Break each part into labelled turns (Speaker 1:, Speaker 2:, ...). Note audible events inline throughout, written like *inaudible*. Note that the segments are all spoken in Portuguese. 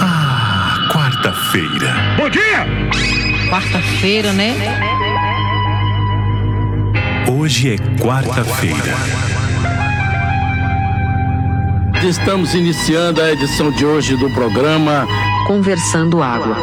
Speaker 1: Ah, quarta-feira.
Speaker 2: Bom dia!
Speaker 3: Quarta-feira, né?
Speaker 1: Hoje é quarta-feira.
Speaker 4: Estamos iniciando a edição de hoje do programa
Speaker 3: Conversando Água.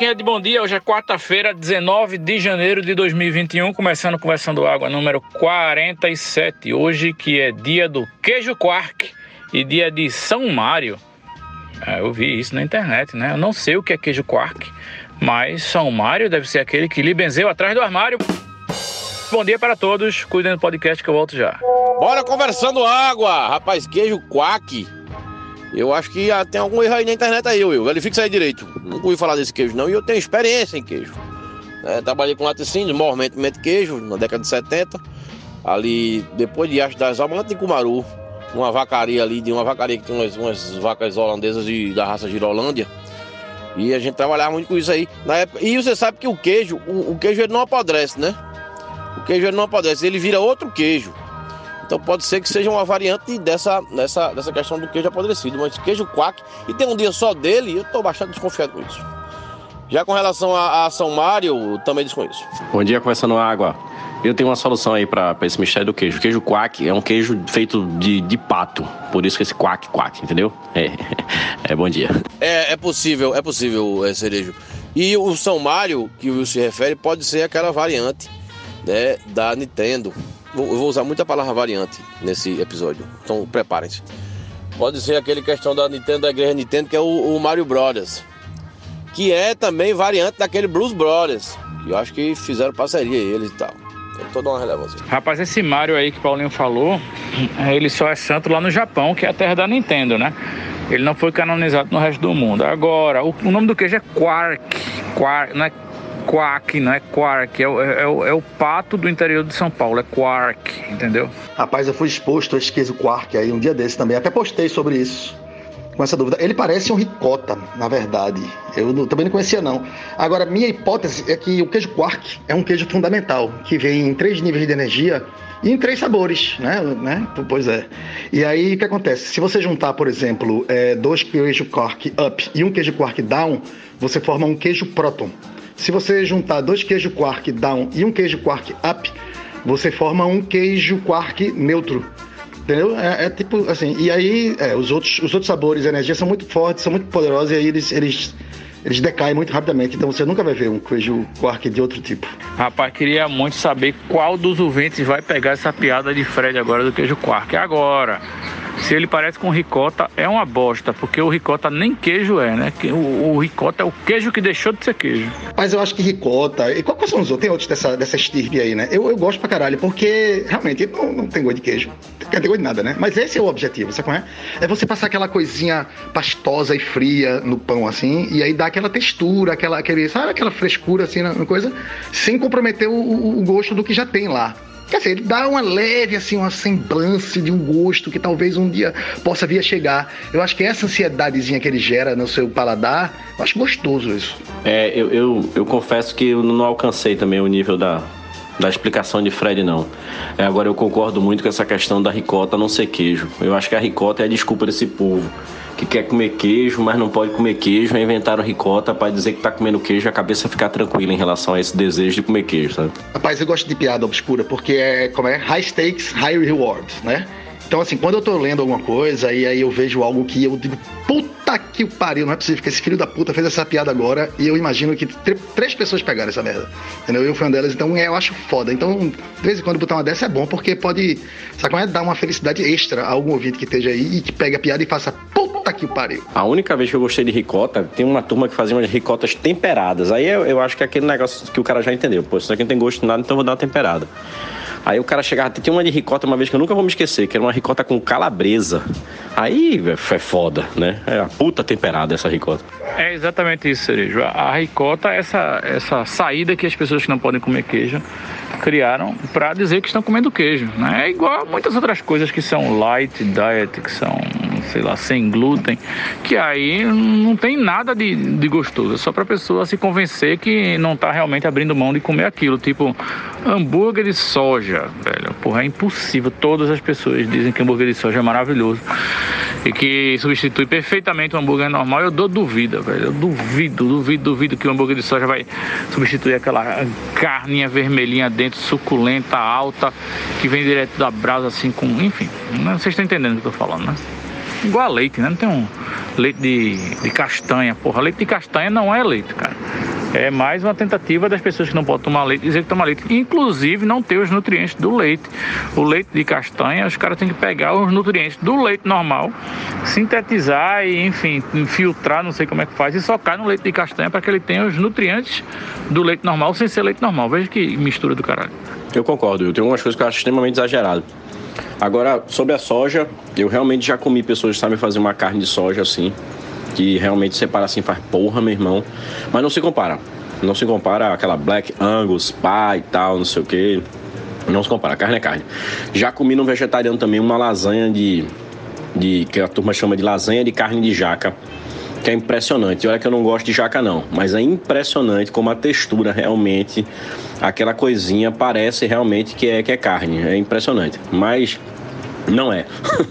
Speaker 5: É de bom dia. Hoje é quarta-feira, 19 de janeiro de 2021, começando Conversando Água número 47. Hoje que é dia do queijo quark e dia de São Mário. É, eu vi isso na internet, né? Eu não sei o que é queijo quark, mas São Mário deve ser aquele que lhe benzeu atrás do armário. Bom dia para todos. Cuidem do podcast que eu volto já.
Speaker 6: Bora conversando água, rapaz, queijo quack. Eu acho que ah, tem algum erro aí na internet aí, Will. Verifique isso aí direito. Nunca ouvi falar desse queijo, não. E eu tenho experiência em queijo. É, trabalhei com laticínios, movimento de queijo, na década de 70. Ali, depois de Acho das Almas, de Cumaru. Uma vacaria ali, de uma vacaria que tinha umas, umas vacas holandesas de, da raça Girolândia. E a gente trabalhava muito com isso aí. Na época, e você sabe que o queijo, o, o queijo ele não apodrece, né? O queijo ele não apodrece, ele vira outro queijo. Então pode ser que seja uma variante dessa, dessa, dessa questão do queijo apodrecido. Mas queijo quack, e tem um dia só dele, eu estou bastante desconfiado com isso. Já com relação a, a São Mário, eu também desconheço.
Speaker 4: Bom dia, conversando água. Eu tenho uma solução aí para esse mistério do queijo. O queijo quack é um queijo feito de, de pato. Por isso que esse quack, quack, entendeu? É, *laughs* é bom dia.
Speaker 6: É, é possível, é possível, é, Cerejo. E o São Mário, que o Will se refere, pode ser aquela variante né, da Nintendo. Vou- Eu vou usar muita palavra variante nesse episódio, então preparem-se. Pode ser aquele questão da Nintendo, da igreja Nintendo, que é o, o Mario Brothers. Que é também variante daquele Blues Brothers. Que eu acho que fizeram parceria eles e tal. Tem toda uma relevância.
Speaker 5: Rapaz, esse Mario aí que o Paulinho falou, é, ele só é santo lá no Japão, que é a terra da Nintendo, né? Ele não foi canonizado no resto do mundo. Agora, o, o nome do queijo é Quark. Quark não é Quack, não é Quark. É, o- é o- é o pato do interior de São Paulo, é Quark, entendeu?
Speaker 7: Rapaz, eu fui exposto a esse queijo quark aí um dia desse também. Até postei sobre isso. Com essa dúvida. Ele parece um ricota, na verdade. Eu não- também não conhecia, não. Agora, minha hipótese é que o queijo quark é um queijo fundamental, que vem em três níveis de energia e em três sabores, né? né? Pois é. E aí, o que acontece? Se você juntar, por exemplo, é, dois queijo quark up e um queijo quark down, você forma um queijo próton. Se você juntar dois queijo quark down e um queijo quark up, você forma um queijo quark neutro. Entendeu? É, é tipo assim. E aí, é, os, outros, os outros sabores e energia são muito fortes, são muito poderosos, e aí eles, eles, eles decaem muito rapidamente. Então você nunca vai ver um queijo quark de outro tipo.
Speaker 5: Rapaz, queria muito saber qual dos ouvintes vai pegar essa piada de Fred agora do queijo Quark. Agora, se ele parece com ricota, é uma bosta, porque o ricota nem queijo é, né? Que O, o ricota é o queijo que deixou de ser queijo.
Speaker 7: Mas eu acho que ricota. E qual- quais são os outros? Tem outros dessa, dessa estirpe aí, né? Eu, eu gosto pra caralho, porque realmente não, não tem gosto de queijo. Não tem gosto de nada, né? Mas esse é o objetivo, sabe qual é? É você passar aquela coisinha pastosa e fria no pão, assim, e aí dar aquela textura, aquela, aquele, sabe, aquela frescura, assim, na na coisa, sem comprometer o, o- o gosto do que já tem lá. Quer dizer, ele dá uma leve, assim, uma semblance de um gosto que talvez um dia possa vir a chegar. Eu acho que essa ansiedadezinha que ele gera no seu paladar, eu acho gostoso isso.
Speaker 4: É, eu, eu, eu confesso que eu não alcancei também o nível da, da explicação de Fred, não. É, agora eu concordo muito com essa questão da ricota não ser queijo. Eu acho que a ricota é a desculpa desse povo que quer comer queijo, mas não pode comer queijo. Aí Inventaram ricota para dizer que tá comendo queijo e a cabeça ficar tranquila em relação a esse desejo de comer queijo, sabe?
Speaker 7: Rapaz, eu gosto de piada obscura porque é como é high stakes, high reward, né? Então, assim, quando eu tô lendo alguma coisa e aí eu vejo algo que eu digo, puta que pariu, não é possível que esse filho da puta fez essa piada agora e eu imagino que tr- três pessoas pegaram essa merda. Entendeu? Eu fui uma delas, então é, eu acho foda. Então, de vez em quando botar uma dessa é bom porque pode, sabe é? Dar uma felicidade extra a algum ouvinte que esteja aí e que pegue a piada e faça, Puta que pariu.
Speaker 4: A única vez que eu gostei de ricota, tem uma turma que fazia umas ricotas temperadas. Aí eu, eu acho que é aquele negócio que o cara já entendeu. Pô, isso aqui não tem gosto de nada, então eu vou dar uma temperada. Aí o cara chegava, tinha uma de ricota uma vez que eu nunca vou me esquecer, que era uma ricota com calabresa. Aí é foda, né? É a puta temperada essa ricota.
Speaker 5: É exatamente isso, Cerejo. A ricota é essa, essa saída que as pessoas que não podem comer queijo criaram para dizer que estão comendo queijo. Né? É igual a muitas outras coisas que são light diet, que são, sei lá, sem glúten, que aí não tem nada de, de gostoso. É só para a pessoa se convencer que não está realmente abrindo mão de comer aquilo. Tipo, hambúrguer de soja, velho. Porra, é impossível. Todas as pessoas dizem que hambúrguer de soja é maravilhoso e que substitui perfeitamente o hambúrguer normal. Eu dou duvida, velho. Eu duvido, duvido, duvido que o hambúrguer de soja vai substituir aquela carninha vermelhinha dentro, suculenta, alta, que vem direto da brasa, assim, com. Enfim, né? vocês estão entendendo o que eu tô falando, né? Igual a leite, né? Não tem um leite de, de castanha, porra. Leite de castanha não é leite, cara. É mais uma tentativa das pessoas que não podem tomar leite dizer que tomar leite. Inclusive não ter os nutrientes do leite. O leite de castanha, os caras têm que pegar os nutrientes do leite normal, sintetizar e, enfim, filtrar, não sei como é que faz, e socar no leite de castanha para que ele tenha os nutrientes do leite normal sem ser leite normal. Veja que mistura do caralho.
Speaker 4: Eu concordo, eu tenho algumas coisas que eu acho extremamente exagerado. Agora, sobre a soja, eu realmente já comi pessoas que sabem fazer uma carne de soja assim, que realmente separa assim, faz porra, meu irmão. Mas não se compara. Não se compara aquela Black Angus, pá e tal, não sei o que. Não se compara, carne é carne. Já comi no vegetariano também uma lasanha de, de. que a turma chama de lasanha de carne de jaca. Que é impressionante. Olha que eu não gosto de jaca, não. Mas é impressionante como a textura realmente, aquela coisinha parece realmente que é, que é carne. É impressionante. Mas não é.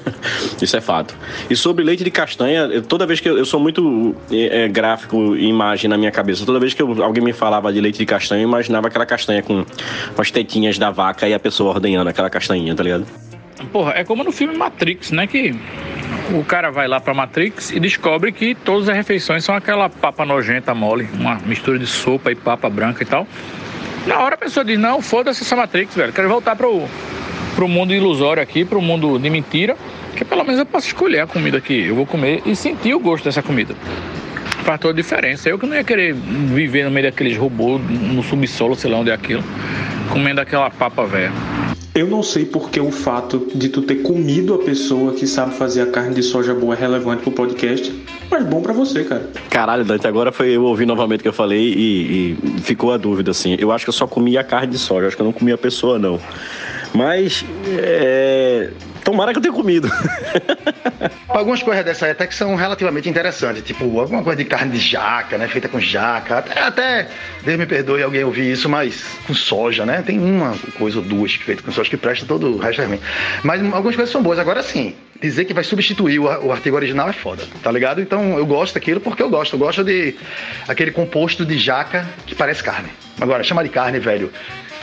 Speaker 4: *laughs* Isso é fato. E sobre leite de castanha, toda vez que eu, eu sou muito é, é, gráfico e imagem na minha cabeça, toda vez que eu, alguém me falava de leite de castanha, eu imaginava aquela castanha com, com as tetinhas da vaca e a pessoa ordenhando aquela castanhinha, tá ligado?
Speaker 5: Porra, é como no filme Matrix, né? Que o cara vai lá pra Matrix e descobre que todas as refeições são aquela papa nojenta mole, uma mistura de sopa e papa branca e tal. Na hora a pessoa diz: Não, foda-se essa Matrix, velho, quero voltar pro, pro mundo ilusório aqui, pro mundo de mentira, que pelo menos eu posso escolher a comida que eu vou comer e sentir o gosto dessa comida. Faz toda a diferença. Eu que não ia querer viver no meio daqueles robôs, no subsolo, sei lá onde é aquilo, comendo aquela papa velha.
Speaker 2: Eu não sei porque o fato de tu ter comido a pessoa que sabe fazer a carne de soja boa é relevante pro podcast, mas bom pra você, cara.
Speaker 4: Caralho, Dante, agora foi eu ouvir novamente o que eu falei e, e ficou a dúvida, assim. Eu acho que eu só comia a carne de soja, acho que eu não comia a pessoa, não. Mas, é... tomara que eu tenha comido. *laughs*
Speaker 7: Algumas coisas dessa aí até que são relativamente interessantes, tipo alguma coisa de carne de jaca, né? Feita com jaca. Até, até Deus me perdoe alguém ouvir isso, mas com soja, né? Tem uma coisa ou duas feita com soja que presta todo o resto é ruim. Mas algumas coisas são boas. Agora sim, dizer que vai substituir o, artigo original é foda, tá ligado? Então eu gosto daquilo porque eu gosto. Eu gosto de aquele composto de jaca que parece carne. Agora, chama de carne, velho.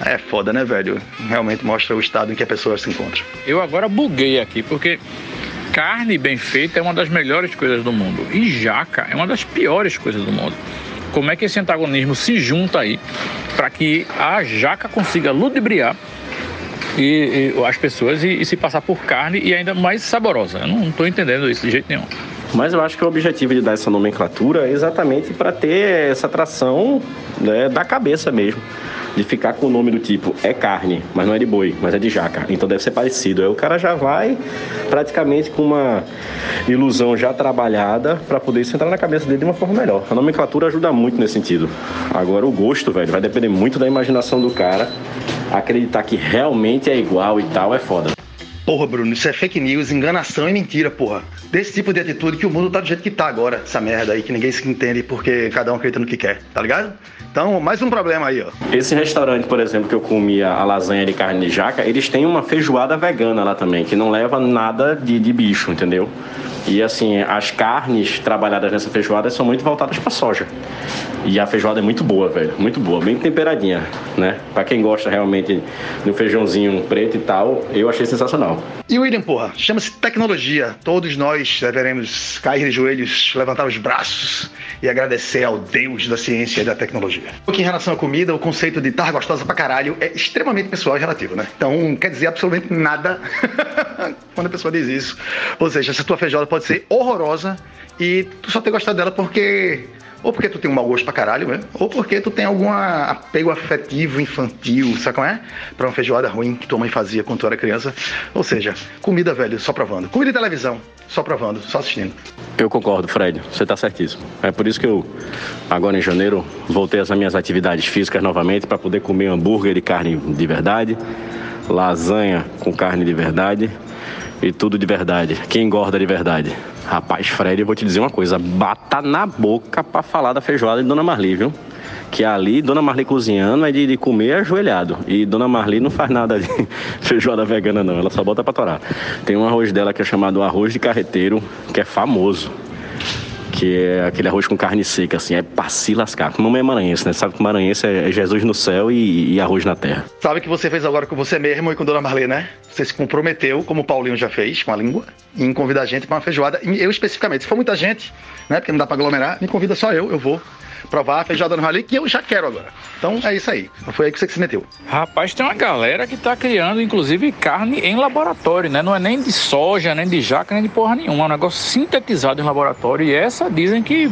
Speaker 7: É foda, né, velho? Realmente mostra o estado em que a pessoa se encontra.
Speaker 5: Eu agora buguei aqui, porque carne bem feita é uma das melhores coisas do mundo. E jaca é uma das piores coisas do mundo. Como é que esse antagonismo se junta aí para que a jaca consiga ludibriar e, e as pessoas e, e, se passar por carne e ainda mais saborosa? Eu não estou entendendo isso de jeito nenhum.
Speaker 4: Mas eu acho que o objetivo de dar essa nomenclatura é exatamente para ter essa atração né, da cabeça mesmo de ficar com o nome do tipo é carne, mas não é de boi, mas é de jaca. Então deve ser parecido. Aí o cara já vai praticamente com uma ilusão já trabalhada para poder isso entrar na cabeça dele de uma forma melhor. A nomenclatura ajuda muito nesse sentido. Agora o gosto, velho, vai depender muito da imaginação do cara. Acreditar que realmente é igual e tal é foda.
Speaker 7: Porra, Bruno, isso é fake news, enganação e mentira, porra. Desse tipo de atitude que o mundo tá do jeito que tá agora, essa merda aí, que ninguém se entende porque cada um acredita no que quer, tá ligado? Então, mais um problema aí, ó.
Speaker 4: Esse restaurante, por exemplo, que eu comia a lasanha de carne de jaca, eles têm uma feijoada vegana lá também, que não leva nada de, de bicho, entendeu? E assim, as carnes trabalhadas nessa feijoada são muito voltadas para soja. E a feijoada é muito boa, velho. Muito boa, bem temperadinha, né? Para quem gosta realmente do feijãozinho preto e tal, eu achei sensacional.
Speaker 7: E William, porra, chama-se tecnologia. Todos nós deveremos cair de joelhos, levantar os braços e agradecer ao Deus da ciência e da tecnologia. Porque em relação à comida, o conceito de estar gostosa pra caralho é extremamente pessoal e relativo, né? Então, quer dizer absolutamente nada *laughs* quando a pessoa diz isso. Ou seja, essa tua feijoada pode ser horrorosa e tu só ter gostado dela porque ou porque tu tem um mau gosto pra caralho, né? Ou porque tu tem algum apego afetivo infantil, sabe como é? Pra uma feijoada ruim que tua mãe fazia quando tu era criança. Ou seja, comida, velho, só provando. Comida e televisão, só provando, só assistindo.
Speaker 4: Eu concordo, Fred. Você tá certíssimo. É por isso que eu, agora em janeiro, voltei às minhas atividades físicas novamente para poder comer hambúrguer de carne de verdade, lasanha com carne de verdade e tudo de verdade. Quem engorda de verdade? Rapaz, Fred, eu vou te dizer uma coisa: bata na boca pra falar da feijoada de Dona Marli, viu? Que ali, Dona Marli cozinhando é de, de comer ajoelhado. E Dona Marli não faz nada de *laughs* feijoada vegana, não. Ela só bota pra torar. Tem um arroz dela que é chamado arroz de carreteiro, que é famoso que é aquele arroz com carne seca, assim, é pra se lascar. Mamãe é maranhense, né? Sabe que maranhense é Jesus no céu e, e, arroz na terra.
Speaker 7: Sabe que você fez agora com você mesmo e com Dona Marlene, né? Você se comprometeu, como o Paulinho já fez, com a língua, em convidar a gente para uma feijoada. Eu especificamente, se for muita gente, né? Porque não dá pra aglomerar, me convida só eu, eu vou provar a feijoada no rali, que eu já quero agora. Então é isso aí. Foi aí que você se meteu.
Speaker 5: Rapaz, tem uma galera que tá criando, inclusive, carne em laboratório, né? Não é nem de soja, nem de jaca, nem de porra nenhuma. É um negócio sintetizado em laboratório. E essa dizem que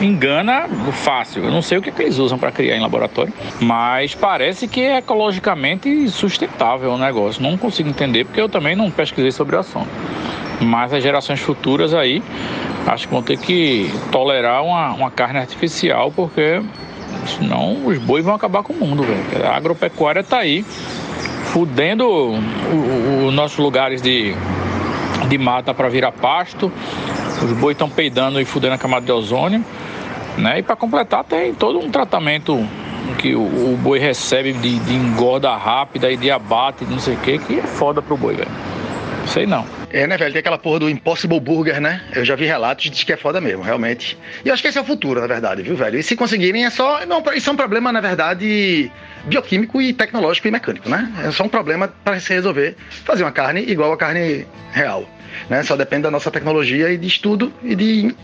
Speaker 5: engana fácil. Eu não sei o que, que eles usam para criar em laboratório, mas parece que é ecologicamente sustentável o negócio. Não consigo entender, porque eu também não pesquisei sobre o assunto. Mas as gerações futuras aí acho que vão ter que tolerar uma, uma carne artificial, porque senão os bois vão acabar com o mundo, velho. A agropecuária está aí, fudendo os nossos lugares de, de mata para virar pasto. Os bois estão peidando e fudendo a camada de ozônio. Né? E para completar, tem todo um tratamento que o, o boi recebe de, de, engorda rápida e de abate, não sei o que, que é foda pro boi, velho. Sei não.
Speaker 7: É, né, velho? Tem aquela porra do Impossible Burger, né? Eu já vi relatos de que é foda mesmo, realmente. E eu acho que esse é o futuro, na verdade, viu, velho? E se conseguirem, é só. Não, isso é um problema, na verdade, bioquímico e tecnológico e mecânico, né? É só um problema para se resolver fazer uma carne igual a carne real. Né? Só depende da nossa tecnologia e de estudo e de.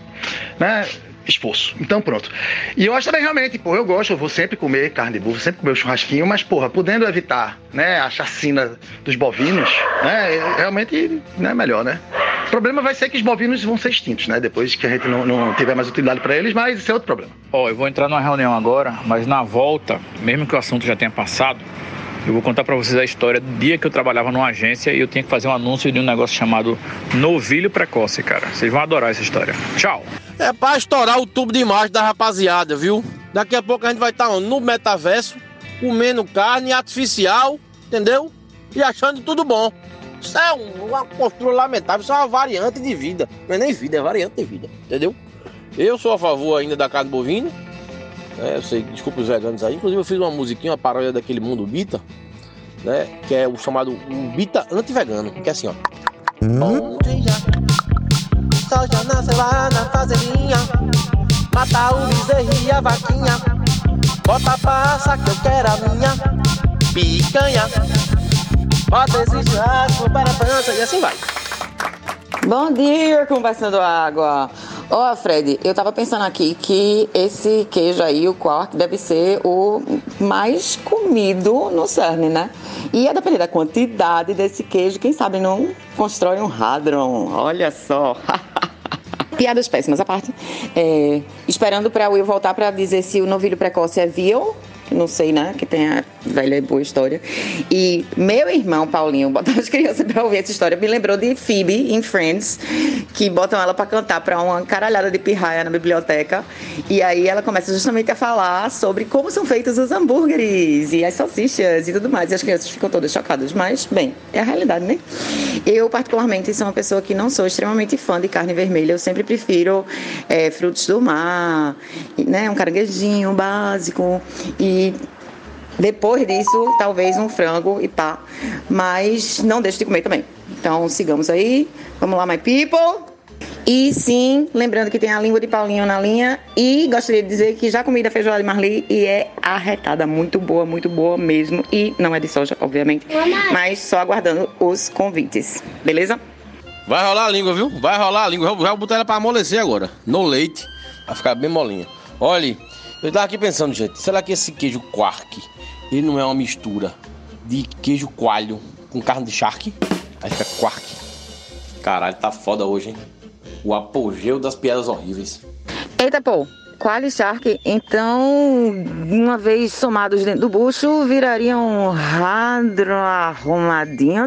Speaker 7: Né? Esforço. Então pronto. E eu acho também realmente, pô, eu gosto, eu vou sempre comer carne de búfalo, sempre comer o churrasquinho, mas porra, podendo evitar, né, a chacina dos bovinos, né, é, realmente não é melhor, né? O problema vai ser que os bovinos vão ser extintos, né? Depois que a gente não, não tiver mais utilidade para eles, mas isso é outro problema.
Speaker 5: Ó, oh, eu vou entrar numa reunião agora, mas na volta, mesmo que o assunto já tenha passado, eu vou contar para vocês a história do dia que eu trabalhava numa agência e eu tinha que fazer um anúncio de um negócio chamado novilho precoce, cara. Vocês vão adorar essa história. Tchau!
Speaker 6: É pra estourar o tubo de imagem da rapaziada, viu? Daqui a pouco a gente vai estar tá no metaverso, comendo carne artificial, entendeu? E achando tudo bom. Isso é uma postura lamentável, isso é uma variante de vida. Não é nem vida, é variante de vida, entendeu? Eu sou a favor ainda da carne bovina. É, eu sei, desculpa os veganos aí. Inclusive eu fiz uma musiquinha, uma paródia daquele mundo Bita, né? Que é o chamado um Bita anti-vegano. Que é assim, ó. Bom dia sol já nasceu lá na fazendinha. Mata o bezerro e a vaquinha. Bota a passa que eu quero a minha. Picanha. Bota esse churrasco para a pança e assim vai.
Speaker 8: Bom dia, conversando água. Ó, oh, Fred, eu tava pensando aqui que esse queijo aí, o quark, deve ser o mais comido no CERN, né? E a depender da quantidade desse queijo, quem sabe não constrói um hadron. Olha só. *laughs* Piadas péssimas à parte. É, esperando para o Will voltar para dizer se o novilho precoce é vil não sei, né? Que tem a velha e boa história. E meu irmão, Paulinho, *laughs* botar as crianças pra ouvir essa história, me lembrou de Phoebe em Friends, que botam ela para cantar para uma caralhada de pirraia na biblioteca. E aí ela começa justamente a falar sobre como são feitos os hambúrgueres e as salsichas e tudo mais. E as crianças ficam todas chocadas. Mas, bem, é a realidade, né? Eu, particularmente, sou uma pessoa que não sou extremamente fã de carne vermelha. Eu sempre prefiro é, frutos do mar, né? Um caranguejinho básico. E depois disso, talvez um frango e pá. Mas não deixe de comer também. Então sigamos aí. Vamos lá, my people. E sim, lembrando que tem a língua de Paulinho na linha. E gostaria de dizer que já comi da feijoada de Marli e é arretada, muito boa, muito boa mesmo. E não é de soja, obviamente, mas só aguardando os convites, beleza?
Speaker 6: Vai rolar a língua, viu? Vai rolar a língua. Já vou botar ela pra amolecer agora. No leite. Vai ficar bem molinha. Olha, eu tava aqui pensando, gente. Será que esse queijo quark, ele não é uma mistura de queijo coalho com carne de charque? Aí fica quark. Caralho, tá foda hoje, hein? O apogeu das piadas horríveis.
Speaker 8: Eita, pô. Quali Shark, então, uma vez somados dentro do bucho, virariam um radro arrumadinho.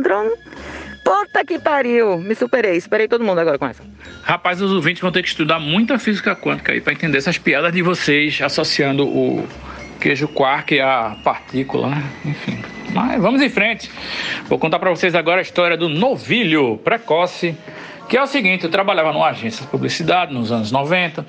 Speaker 8: Puta que pariu! Me superei, superei todo mundo agora com essa.
Speaker 5: Rapaz, os ouvintes vão ter que estudar muita física quântica aí para entender essas piadas de vocês associando o queijo quark à partícula, né? Enfim. Mas vamos em frente. Vou contar para vocês agora a história do novilho precoce que é o seguinte, eu trabalhava numa agência de publicidade nos anos 90,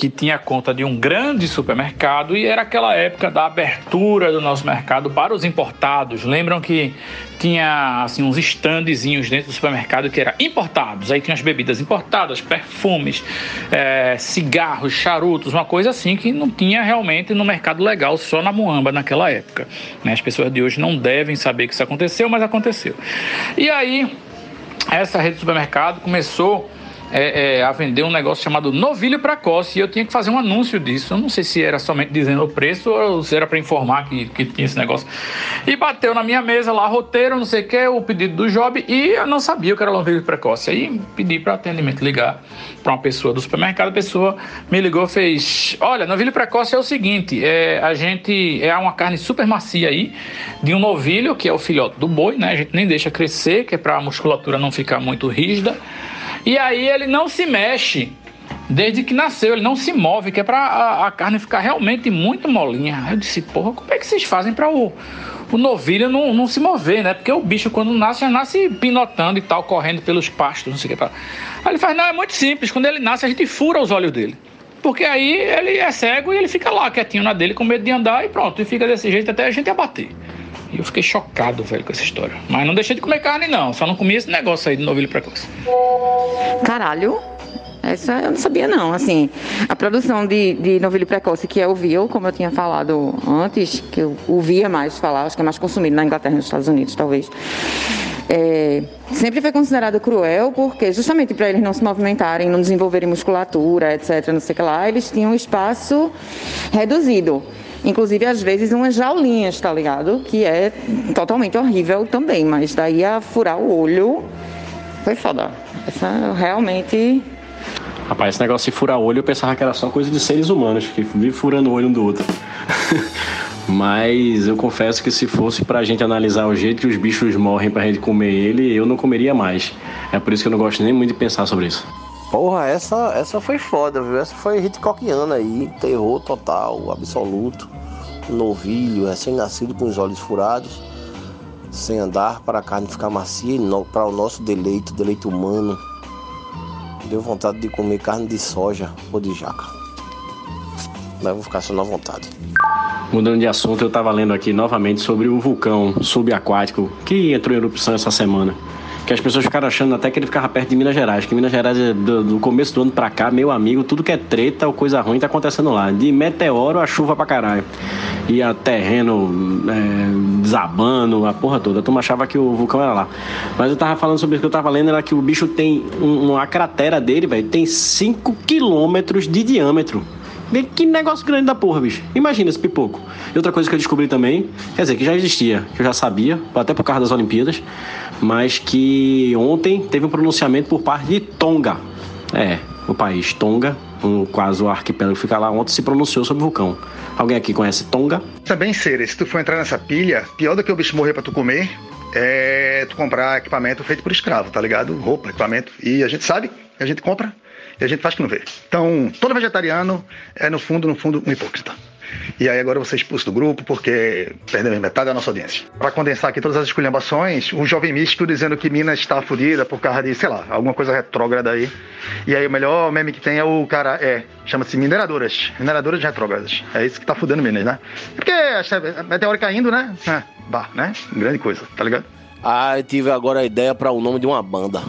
Speaker 5: que tinha conta de um grande supermercado e era aquela época da abertura do nosso mercado para os importados. Lembram que tinha assim uns standzinhos dentro do supermercado que eram importados. Aí tinha as bebidas importadas, perfumes, é, cigarros, charutos, uma coisa assim que não tinha realmente no mercado legal, só na Muamba naquela época. Né? As pessoas de hoje não devem saber que isso aconteceu, mas aconteceu. E aí essa rede de supermercado começou é, é, a vender um negócio chamado novilho precoce e eu tinha que fazer um anúncio disso. Eu não sei se era somente dizendo o preço ou se era para informar que, que tinha esse negócio. E bateu na minha mesa lá, roteiro, não sei o que, o pedido do job e eu não sabia que era novilho precoce. Aí pedi para atendimento ligar para uma pessoa do supermercado. A pessoa me ligou fez: Olha, novilho precoce é o seguinte: é, a gente é uma carne super macia aí de um novilho, que é o filhote do boi, né? A gente nem deixa crescer, que é para a musculatura não ficar muito rígida. E aí ele não se mexe desde que nasceu, ele não se move, que é para a, a, carne ficar realmente muito molinha. Eu disse, porra, como é que vocês fazem para o, o novilho não, não se mover, né? Porque o bicho, quando nasce, já nasce pinotando e tal, correndo pelos pastos, não sei o que. Aí ele faz, não, é muito simples. Quando ele nasce, a gente fura os olhos dele. Porque aí ele é cego e ele fica lá quietinho na dele, com medo de andar e pronto. E fica desse jeito até a gente abater. E eu fiquei chocado, velho, com essa história. Mas não deixei de comer carne, não. Só não comi esse negócio aí de novilho precoce.
Speaker 8: Caralho. Essa eu não sabia, não. Assim, a produção de, de novilho precoce, que é o veal, como eu tinha falado antes, que eu ouvia mais falar, acho que é mais consumido na Inglaterra e nos Estados Unidos, talvez. É, sempre foi considerado cruel porque justamente para eles não se movimentarem, não desenvolverem musculatura, etc, não sei o que lá, eles tinham um espaço reduzido. Inclusive, às vezes, umas jaulinhas, tá ligado? Que é totalmente horrível também, mas daí a furar o olho foi foda. Essa realmente.
Speaker 4: Rapaz, esse negócio de furar olho eu pensava que era só coisa de seres humanos, que vive furando o olho um do outro. *laughs* Mas eu confesso que se fosse pra gente analisar o jeito que os bichos morrem pra gente comer ele, eu não comeria mais. É por isso que eu não gosto nem muito de pensar sobre isso.
Speaker 6: Porra, essa, essa foi foda, viu? Essa foi Hitchcockiana aí, terror total, absoluto. Novilho, recém-nascido com os olhos furados, sem andar para a carne ficar macia e para o nosso deleito, deleito humano. Deu vontade de comer carne de soja ou de jaca. Mas vou ficar só na vontade.
Speaker 4: Mudando de assunto, eu estava lendo aqui novamente sobre o vulcão subaquático que entrou em erupção essa semana que as pessoas ficaram achando até que ele ficava perto de Minas Gerais, que Minas Gerais, é do, do começo do ano pra cá, meu amigo, tudo que é treta ou coisa ruim tá acontecendo lá. De meteoro a chuva pra caralho. E a terreno é, desabando, a porra toda. A turma achava que o vulcão era lá. Mas eu tava falando sobre isso que eu tava lendo, era que o bicho tem um, uma cratera dele, velho, tem 5 quilômetros de diâmetro. Que negócio grande da porra, bicho. Imagina esse pipoco. E outra coisa que eu descobri também, quer dizer, que já existia, que eu já sabia, até por causa das Olimpíadas, mas que ontem teve um pronunciamento por parte de Tonga. É, o país Tonga, um, quase o arquipélago que fica lá, ontem se pronunciou sobre o vulcão. Alguém aqui conhece Tonga?
Speaker 7: Também, Cera, se tu for entrar nessa pilha, pior do que o bicho morrer pra tu comer é tu comprar equipamento feito por escravo, tá ligado? Roupa, equipamento. E a gente sabe, a gente compra e a gente faz que não vê. Então, todo vegetariano é, no fundo, no fundo, um hipócrita. E aí agora você é expulso do grupo porque perdeu metade da nossa audiência. Para condensar aqui todas as esculhambações, um jovem místico dizendo que Minas está fodida por causa de, sei lá, alguma coisa retrógrada aí. E aí o melhor meme que tem é o cara, é, chama-se mineradoras, mineradoras retrógradas. É isso que tá fudendo Minas, né? Porque a meteoro caindo, né? É, bah, né? Grande coisa, tá ligado?
Speaker 6: Ah, eu tive agora a ideia para o nome de uma banda.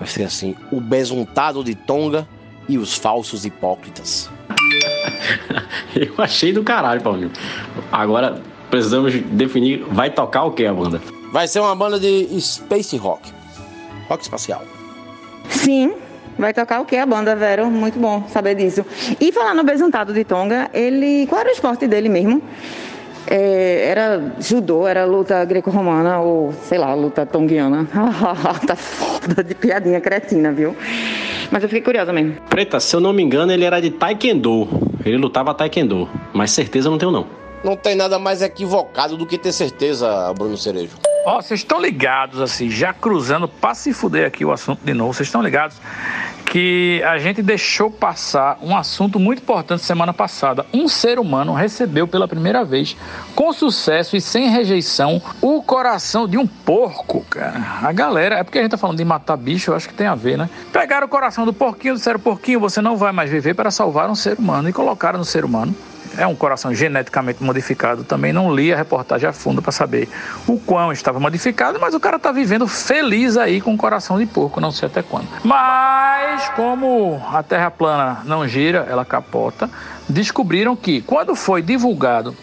Speaker 6: Vai ser assim: o besuntado de Tonga e os falsos hipócritas. *laughs*
Speaker 4: Eu achei do caralho, Paulinho. Agora precisamos definir, vai tocar o que a banda?
Speaker 6: Vai ser uma banda de space rock. Rock espacial.
Speaker 8: Sim, vai tocar o que a banda, Vero? Muito bom saber disso. E falar no besuntado de Tonga, ele. Qual era o esporte dele mesmo? É, era judô, era luta greco-romana ou, sei lá, luta tonguiana. *laughs* tá foda de piadinha cretina, viu? Mas eu fiquei curiosa mesmo.
Speaker 4: Preta, se eu não me engano, ele era de Taekwondo. Ele lutava Taekwondo, mas certeza não tenho não.
Speaker 6: Não tem nada mais equivocado do que ter certeza, Bruno Cerejo.
Speaker 5: Ó, vocês estão ligados, assim, já cruzando, pra se fuder aqui o assunto de novo, vocês estão ligados que a gente deixou passar um assunto muito importante semana passada. Um ser humano recebeu pela primeira vez, com sucesso e sem rejeição, o coração de um porco, cara. A galera, é porque a gente tá falando de matar bicho, eu acho que tem a ver, né? Pegaram o coração do porquinho, disseram, porquinho, você não vai mais viver para salvar um ser humano, e colocaram no ser humano é um coração geneticamente modificado. Também não li a reportagem a fundo para saber o quão estava modificado, mas o cara está vivendo feliz aí com o coração de porco, não sei até quando. Mas como a Terra plana não gira, ela capota, descobriram que quando foi divulgado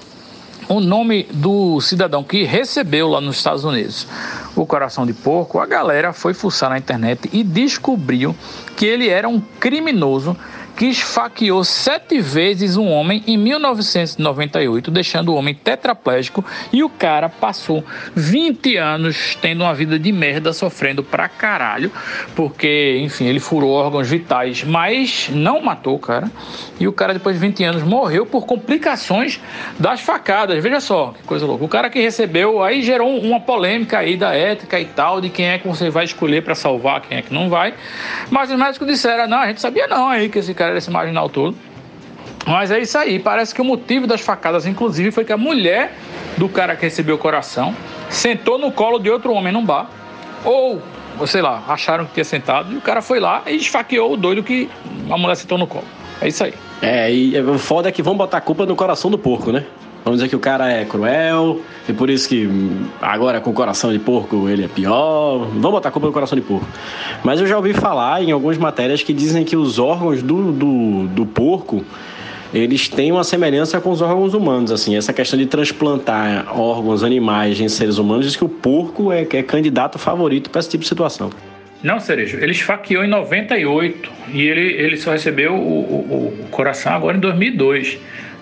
Speaker 5: o nome do cidadão que recebeu lá nos Estados Unidos o coração de porco, a galera foi fuçar na internet e descobriu que ele era um criminoso que esfaqueou sete vezes um homem em 1998, deixando o homem tetraplégico e o cara passou 20 anos tendo uma vida de merda, sofrendo pra caralho, porque, enfim, ele furou órgãos vitais, mas não matou o cara. E o cara, depois de 20 anos, morreu por complicações das facadas. Veja só, que coisa louca. O cara que recebeu, aí gerou uma polêmica aí da ética e tal, de quem é que você vai escolher para salvar, quem é que não vai. Mas os médicos disseram: não, a gente sabia não aí que esse cara era esse marginal todo. Mas é isso aí. Parece que o motivo das facadas, inclusive, foi que a mulher do cara que recebeu o coração sentou no colo de outro homem num bar. Ou, sei lá, acharam que tinha sentado e o cara foi lá e esfaqueou o doido que a mulher sentou no colo. É isso aí.
Speaker 4: É, e o foda é que vão botar a culpa no coração do porco, né? Vamos dizer que o cara é cruel, e por isso que agora com o coração de porco ele é pior. Vamos botar a culpa no coração de porco. Mas eu já ouvi falar em algumas matérias que dizem que os órgãos do, do, do porco eles têm uma semelhança com os órgãos humanos, assim, essa questão de transplantar órgãos animais em seres humanos, diz que o porco é, é candidato favorito para esse tipo de situação.
Speaker 5: Não, Cerejo, ele esfaqueou em 98 e ele, ele só recebeu o, o, o coração agora em 2002.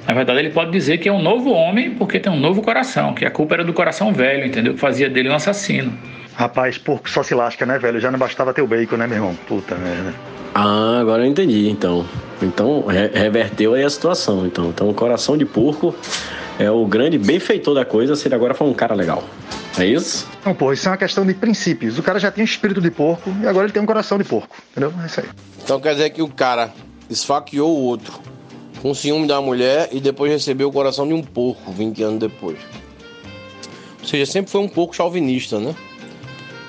Speaker 5: Na verdade, ele pode dizer que é um novo homem porque tem um novo coração, que a culpa era do coração velho, entendeu? Que fazia dele um assassino.
Speaker 7: Rapaz, porco só se lasca, né, velho? Já não bastava ter o bacon, né, meu irmão? Puta merda.
Speaker 4: Ah, agora eu entendi, então. Então, re reverteu aí a situação, então. Então, o coração de porco é o grande benfeitor da coisa, se ele agora for um cara legal. É isso?
Speaker 7: Não, pô, isso é uma questão de princípios. O cara já tinha espírito de porco e agora ele tem um coração de porco, entendeu? É isso aí.
Speaker 6: Então quer dizer que o cara esfaqueou o outro com ciúme da mulher e depois recebeu o coração de um porco 20 anos depois. Ou seja, sempre foi um pouco chauvinista, né?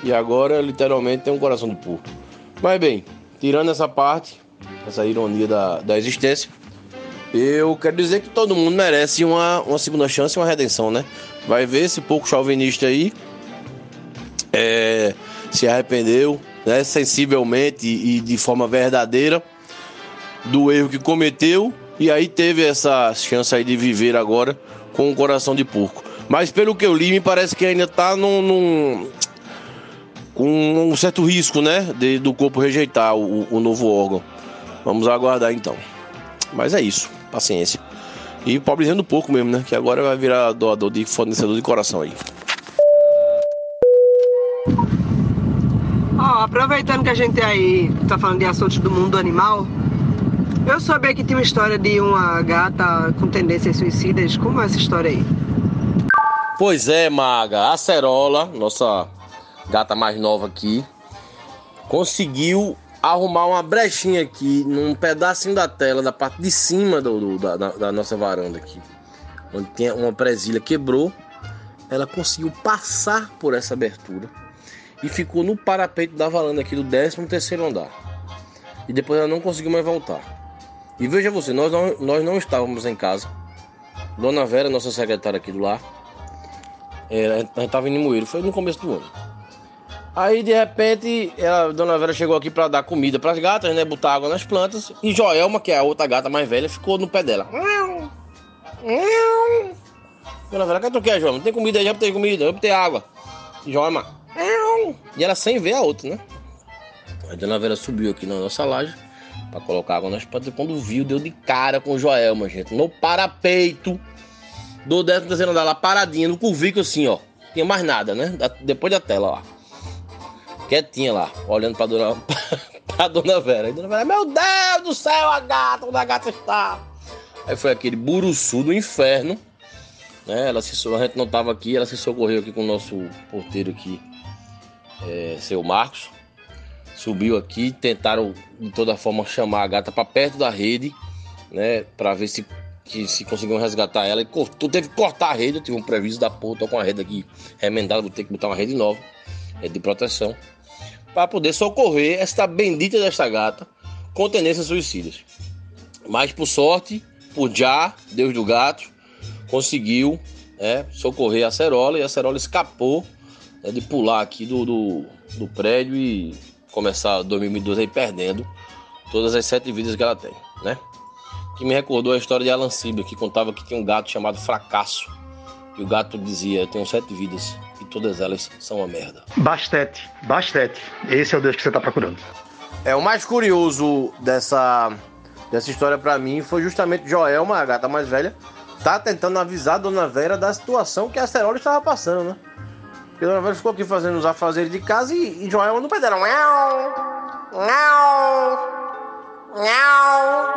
Speaker 6: E agora literalmente tem um coração de porco. Mas bem, tirando essa parte, essa ironia da, da existência, eu quero dizer que todo mundo merece uma, uma segunda chance e uma redenção, né? Vai ver esse pouco chauvinista aí é, se arrependeu né, sensivelmente e de forma verdadeira do erro que cometeu e aí teve essa chance aí de viver agora com o coração de porco. Mas pelo que eu li, me parece que ainda tá num, num com um certo risco, né, de, do corpo rejeitar o, o novo órgão. Vamos aguardar então. Mas é isso, paciência. E pobrezinho do porco mesmo, né, que agora vai virar doador de fornecedor de coração aí.
Speaker 9: Ó, aproveitando que a gente aí tá falando de assuntos do mundo animal, eu soube que tinha uma história de uma gata com tendências suicidas. Como é essa história aí?
Speaker 6: Pois é, Maga. A Cerola, nossa gata mais nova aqui, conseguiu arrumar uma brechinha aqui num pedacinho da tela, da parte de cima do, do da, da, nossa varanda aqui. Onde tinha uma presilha quebrou. Ela conseguiu passar por essa abertura e ficou no parapeito da varanda aqui do 13 terceiro andar. E depois ela não conseguiu mais voltar. E veja você, nós não, nós não estávamos em casa. Dona Vera, nossa secretária aqui do lar, é, a gente estava em Limoeiro, foi no começo do ano. Aí de repente, ela, dona Vera chegou aqui pra dar comida pras gatas, né? Botar água nas plantas. E Joelma, que é a outra gata mais velha, ficou no pé dela. Dona Vera, que tu quer, Joelma? Tem comida aí, já tem comida, já tem água. Joelma. E ela sem ver a outra, né? A dona Vera subiu aqui na nossa laje pra colocar água nas plantas. Quando viu, deu de cara com o Joelma, gente. No parapeito do décimo terceiro andar lá, paradinha, no curvículo assim, ó. Tinha mais nada, né? Da- Depois da tela, ó quietinha lá, olhando pra dona, *laughs* pra dona Vera. E dona Vera, meu Deus do céu, a gata, onde a gata está? Aí foi aquele buruçu do inferno, né? Ela se, a gente não tava aqui, ela se socorreu aqui com o nosso porteiro aqui, é, seu Marcos. Subiu aqui, tentaram de toda forma chamar a gata pra perto da rede, né? Pra ver se, que, se conseguiam resgatar ela. E cortou, teve que cortar a rede, eu tive um prejuízo da porra, tô com a rede aqui remendada, vou ter que botar uma rede nova, rede de proteção para poder socorrer esta bendita desta gata com tendências suicidas. Mas por sorte, por já, Deus do gato, conseguiu né, socorrer a Cerola e a Cerola escapou né, de pular aqui do, do, do prédio e começar 2012 aí perdendo todas as sete vidas que ela tem, né? Que me recordou a história de Alan Sibia, que contava que tinha um gato chamado Fracasso. E o gato dizia, eu tenho sete vidas e todas elas são uma merda.
Speaker 7: Bastete, bastete. Esse é o Deus que você tá procurando.
Speaker 6: É, o mais curioso dessa, dessa história pra mim foi justamente Joelma, a gata mais velha, tá tentando avisar a Dona Vera da situação que a Cerola estava passando, né? A Dona Vera ficou aqui fazendo os afazeres de casa e, e Joelma no pé dela.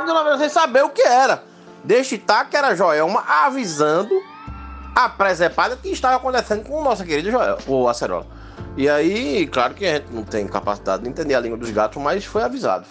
Speaker 6: E Dona Vera sem saber o que era. Deixa estar que era Joelma avisando a presepada que estava acontecendo com o nosso querido Joel, o Acerola. E aí, claro que a gente não tem capacidade de entender a língua dos gatos, mas foi avisado.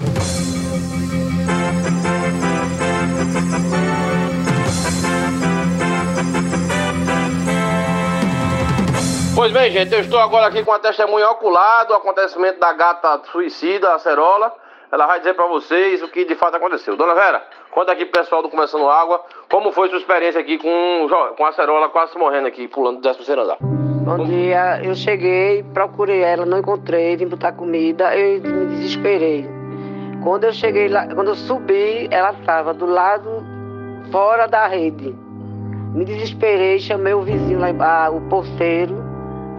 Speaker 6: Pois bem, gente, eu estou agora aqui com a testemunha ocular do acontecimento da gata suicida, a Acerola. Ela vai dizer pra vocês o que de fato aconteceu. Dona Vera, conta aqui pro pessoal do Começando Água, como foi sua experiência aqui com, com a Acerola quase morrendo aqui, pulando do 13 andar.
Speaker 9: Bom dia, eu cheguei, procurei ela, não encontrei, vim botar comida, eu me desesperei. Quando eu cheguei lá, quando eu subi, ela estava do lado fora da rede. Me desesperei, chamei o vizinho lá, embaixo, o porteiro.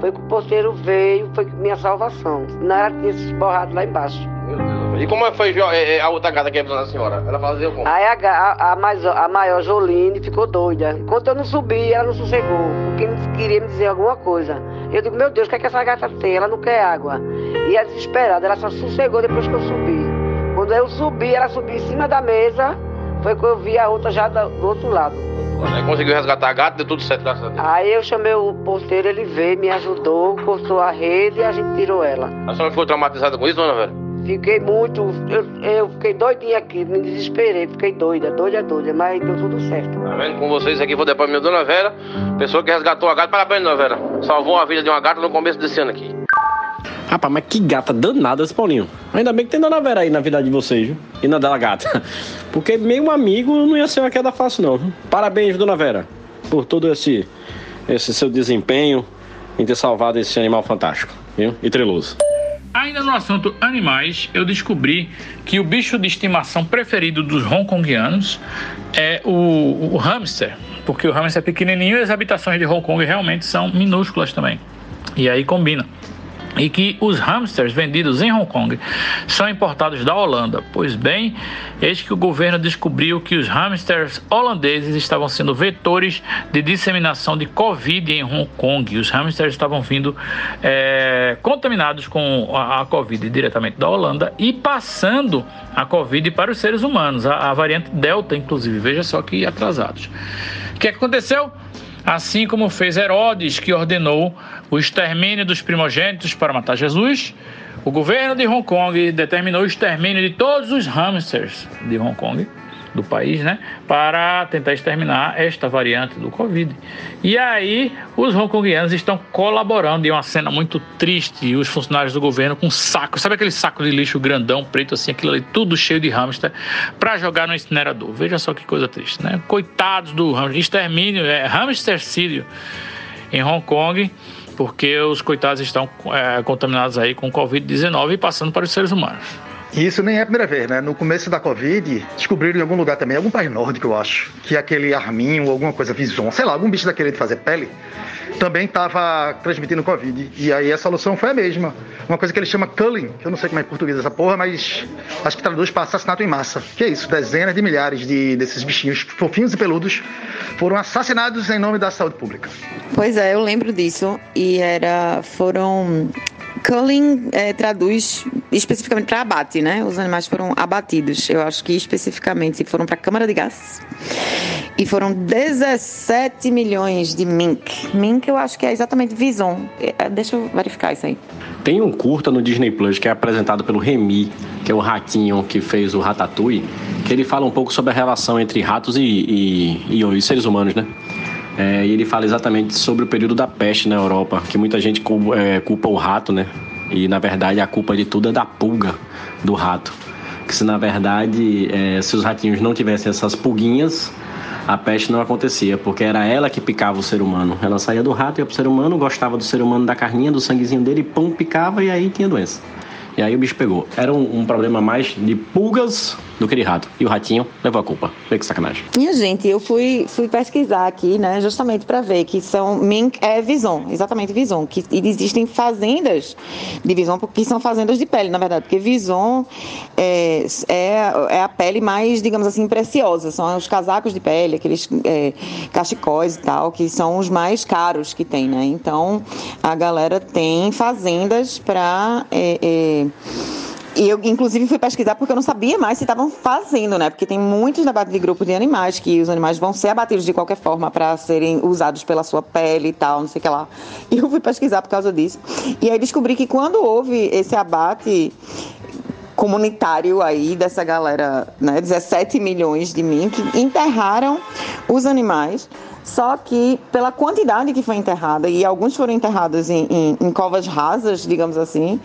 Speaker 9: Foi que o porteiro veio, foi minha salvação. Senão ela tinha se esborrado lá embaixo.
Speaker 6: Meu Deus. E como é foi é, é, a outra gata que é a senhora? Ela fazia como?
Speaker 9: Aí a, a, a, mais, a maior Joline ficou doida. Enquanto eu não subi, ela não sossegou. Porque queria me dizer alguma coisa. Eu digo, meu Deus, o que é que essa gata tem? Ela não quer água. E a desesperada, ela só sossegou depois que eu subi. Quando eu subi, ela subiu em cima da mesa. Foi que eu vi a outra já do outro lado.
Speaker 6: Aí conseguiu resgatar a gata, deu tudo certo, graças a Deus.
Speaker 9: Aí eu chamei o porteiro, ele veio, me ajudou, cortou a rede e a gente tirou ela.
Speaker 6: A senhora ficou traumatizada com isso, dona Vera?
Speaker 9: Fiquei muito. Eu, eu fiquei doidinha aqui, me desesperei, fiquei doida, doida, doida, mas deu tudo certo.
Speaker 6: Tá vendo? Com vocês aqui, vou dar pra minha dona Vera, pessoa que resgatou a gata. Parabéns, dona Vera. Salvou a vida de uma gata no começo desse ano aqui.
Speaker 4: Rapaz, mas que gata danada esse Paulinho. Ainda bem que tem Dona Vera aí na vida de vocês, viu? E na dela gata. *laughs* Porque meio amigo não ia ser uma queda fácil, não. Parabéns, Dona Vera, por todo esse, esse seu desempenho em ter salvado esse animal fantástico, viu? E treloso.
Speaker 5: Ainda no assunto animais, eu descobri que o bicho de estimação preferido dos hongkongianos é o, o hamster, porque o hamster é pequenininho e as habitações de Hong Kong realmente são minúsculas também. E aí combina. E que os hamsters vendidos em Hong Kong são importados da Holanda. Pois bem, eis que o governo descobriu que os hamsters holandeses estavam sendo vetores de disseminação de Covid em Hong Kong. Os hamsters estavam vindo é, contaminados com a, a Covid diretamente da Holanda e passando a Covid para os seres humanos, a, a variante Delta, inclusive. Veja só que atrasados. O que aconteceu? Assim como fez Herodes, que ordenou o extermínio dos primogênitos para matar Jesus, o governo de Hong Kong determinou o extermínio de todos os hamsters de Hong Kong, do país, né, para tentar exterminar esta variante do Covid. E aí, os hongkongianos estão colaborando e é uma cena muito triste. E os funcionários do governo com saco, sabe aquele saco de lixo grandão, preto, assim, aquilo ali, tudo cheio de hamster, para jogar no incinerador. Veja só que coisa triste, né? Coitados do hamster, extermínio, é hamstercídio. em Hong Kong, porque os coitados estão é, contaminados aí com Covid-19 e passando para os seres humanos.
Speaker 7: Isso nem é a primeira vez, né? No começo da Covid, descobriram em algum lugar também, algum país nórdico, eu acho, que aquele arminho alguma coisa, vison, sei lá, algum bicho daquele de fazer pele, também estava transmitindo Covid. E aí a solução foi a mesma. Uma coisa que ele chama culling, que eu não sei como é em português essa porra, mas acho que traduz para assassinato em massa. Que é isso? Dezenas de milhares de, desses bichinhos fofinhos e peludos foram assassinados em nome da saúde pública.
Speaker 8: Pois é, eu lembro disso. E era. foram. Culling é, traduz especificamente para abate, né? Os animais foram abatidos. Eu acho que especificamente foram para a câmara de gás. E foram 17 milhões de mink. Mink eu acho que é exatamente Vison. É, deixa eu verificar isso aí.
Speaker 4: Tem um curta no Disney Plus que é apresentado pelo Remy, que é o ratinho que fez o Ratatouille, que ele fala um pouco sobre a relação entre ratos e, e, e os seres humanos, né? É, e ele fala exatamente sobre o período da peste na Europa, que muita gente culpa, é, culpa o rato, né? E na verdade a culpa de tudo é da pulga do rato. Que se na verdade, é, se os ratinhos não tivessem essas pulguinhas, a peste não acontecia, porque era ela que picava o ser humano. Ela saía do rato, ia pro ser humano, gostava do ser humano, da carninha, do sanguezinho dele, pum, picava e aí tinha doença. E aí o bicho pegou. Era um, um problema mais de pulgas do que de rato. E o ratinho levou a culpa. Vê que sacanagem.
Speaker 8: Minha gente, eu fui, fui pesquisar aqui, né, justamente para ver que são mink é vison, exatamente vison, que existem fazendas de vison, que são fazendas de pele, na verdade, porque vison é, é, é a pele mais, digamos assim, preciosa, são os casacos de pele, aqueles é, cachecóis e tal, que são os mais caros que tem, né? Então, a galera tem fazendas para é, é, e eu, inclusive, fui pesquisar porque eu não sabia mais se estavam fazendo, né? Porque tem muitos debates de grupo de animais que os animais vão ser abatidos de qualquer forma para serem usados pela sua pele e tal, não sei o que lá. E eu fui pesquisar por causa disso. E aí descobri que quando houve esse abate comunitário aí dessa galera, né, 17 milhões de mink, enterraram os animais só que pela quantidade que foi enterrada, e alguns foram enterrados em, em, em covas rasas, digamos assim,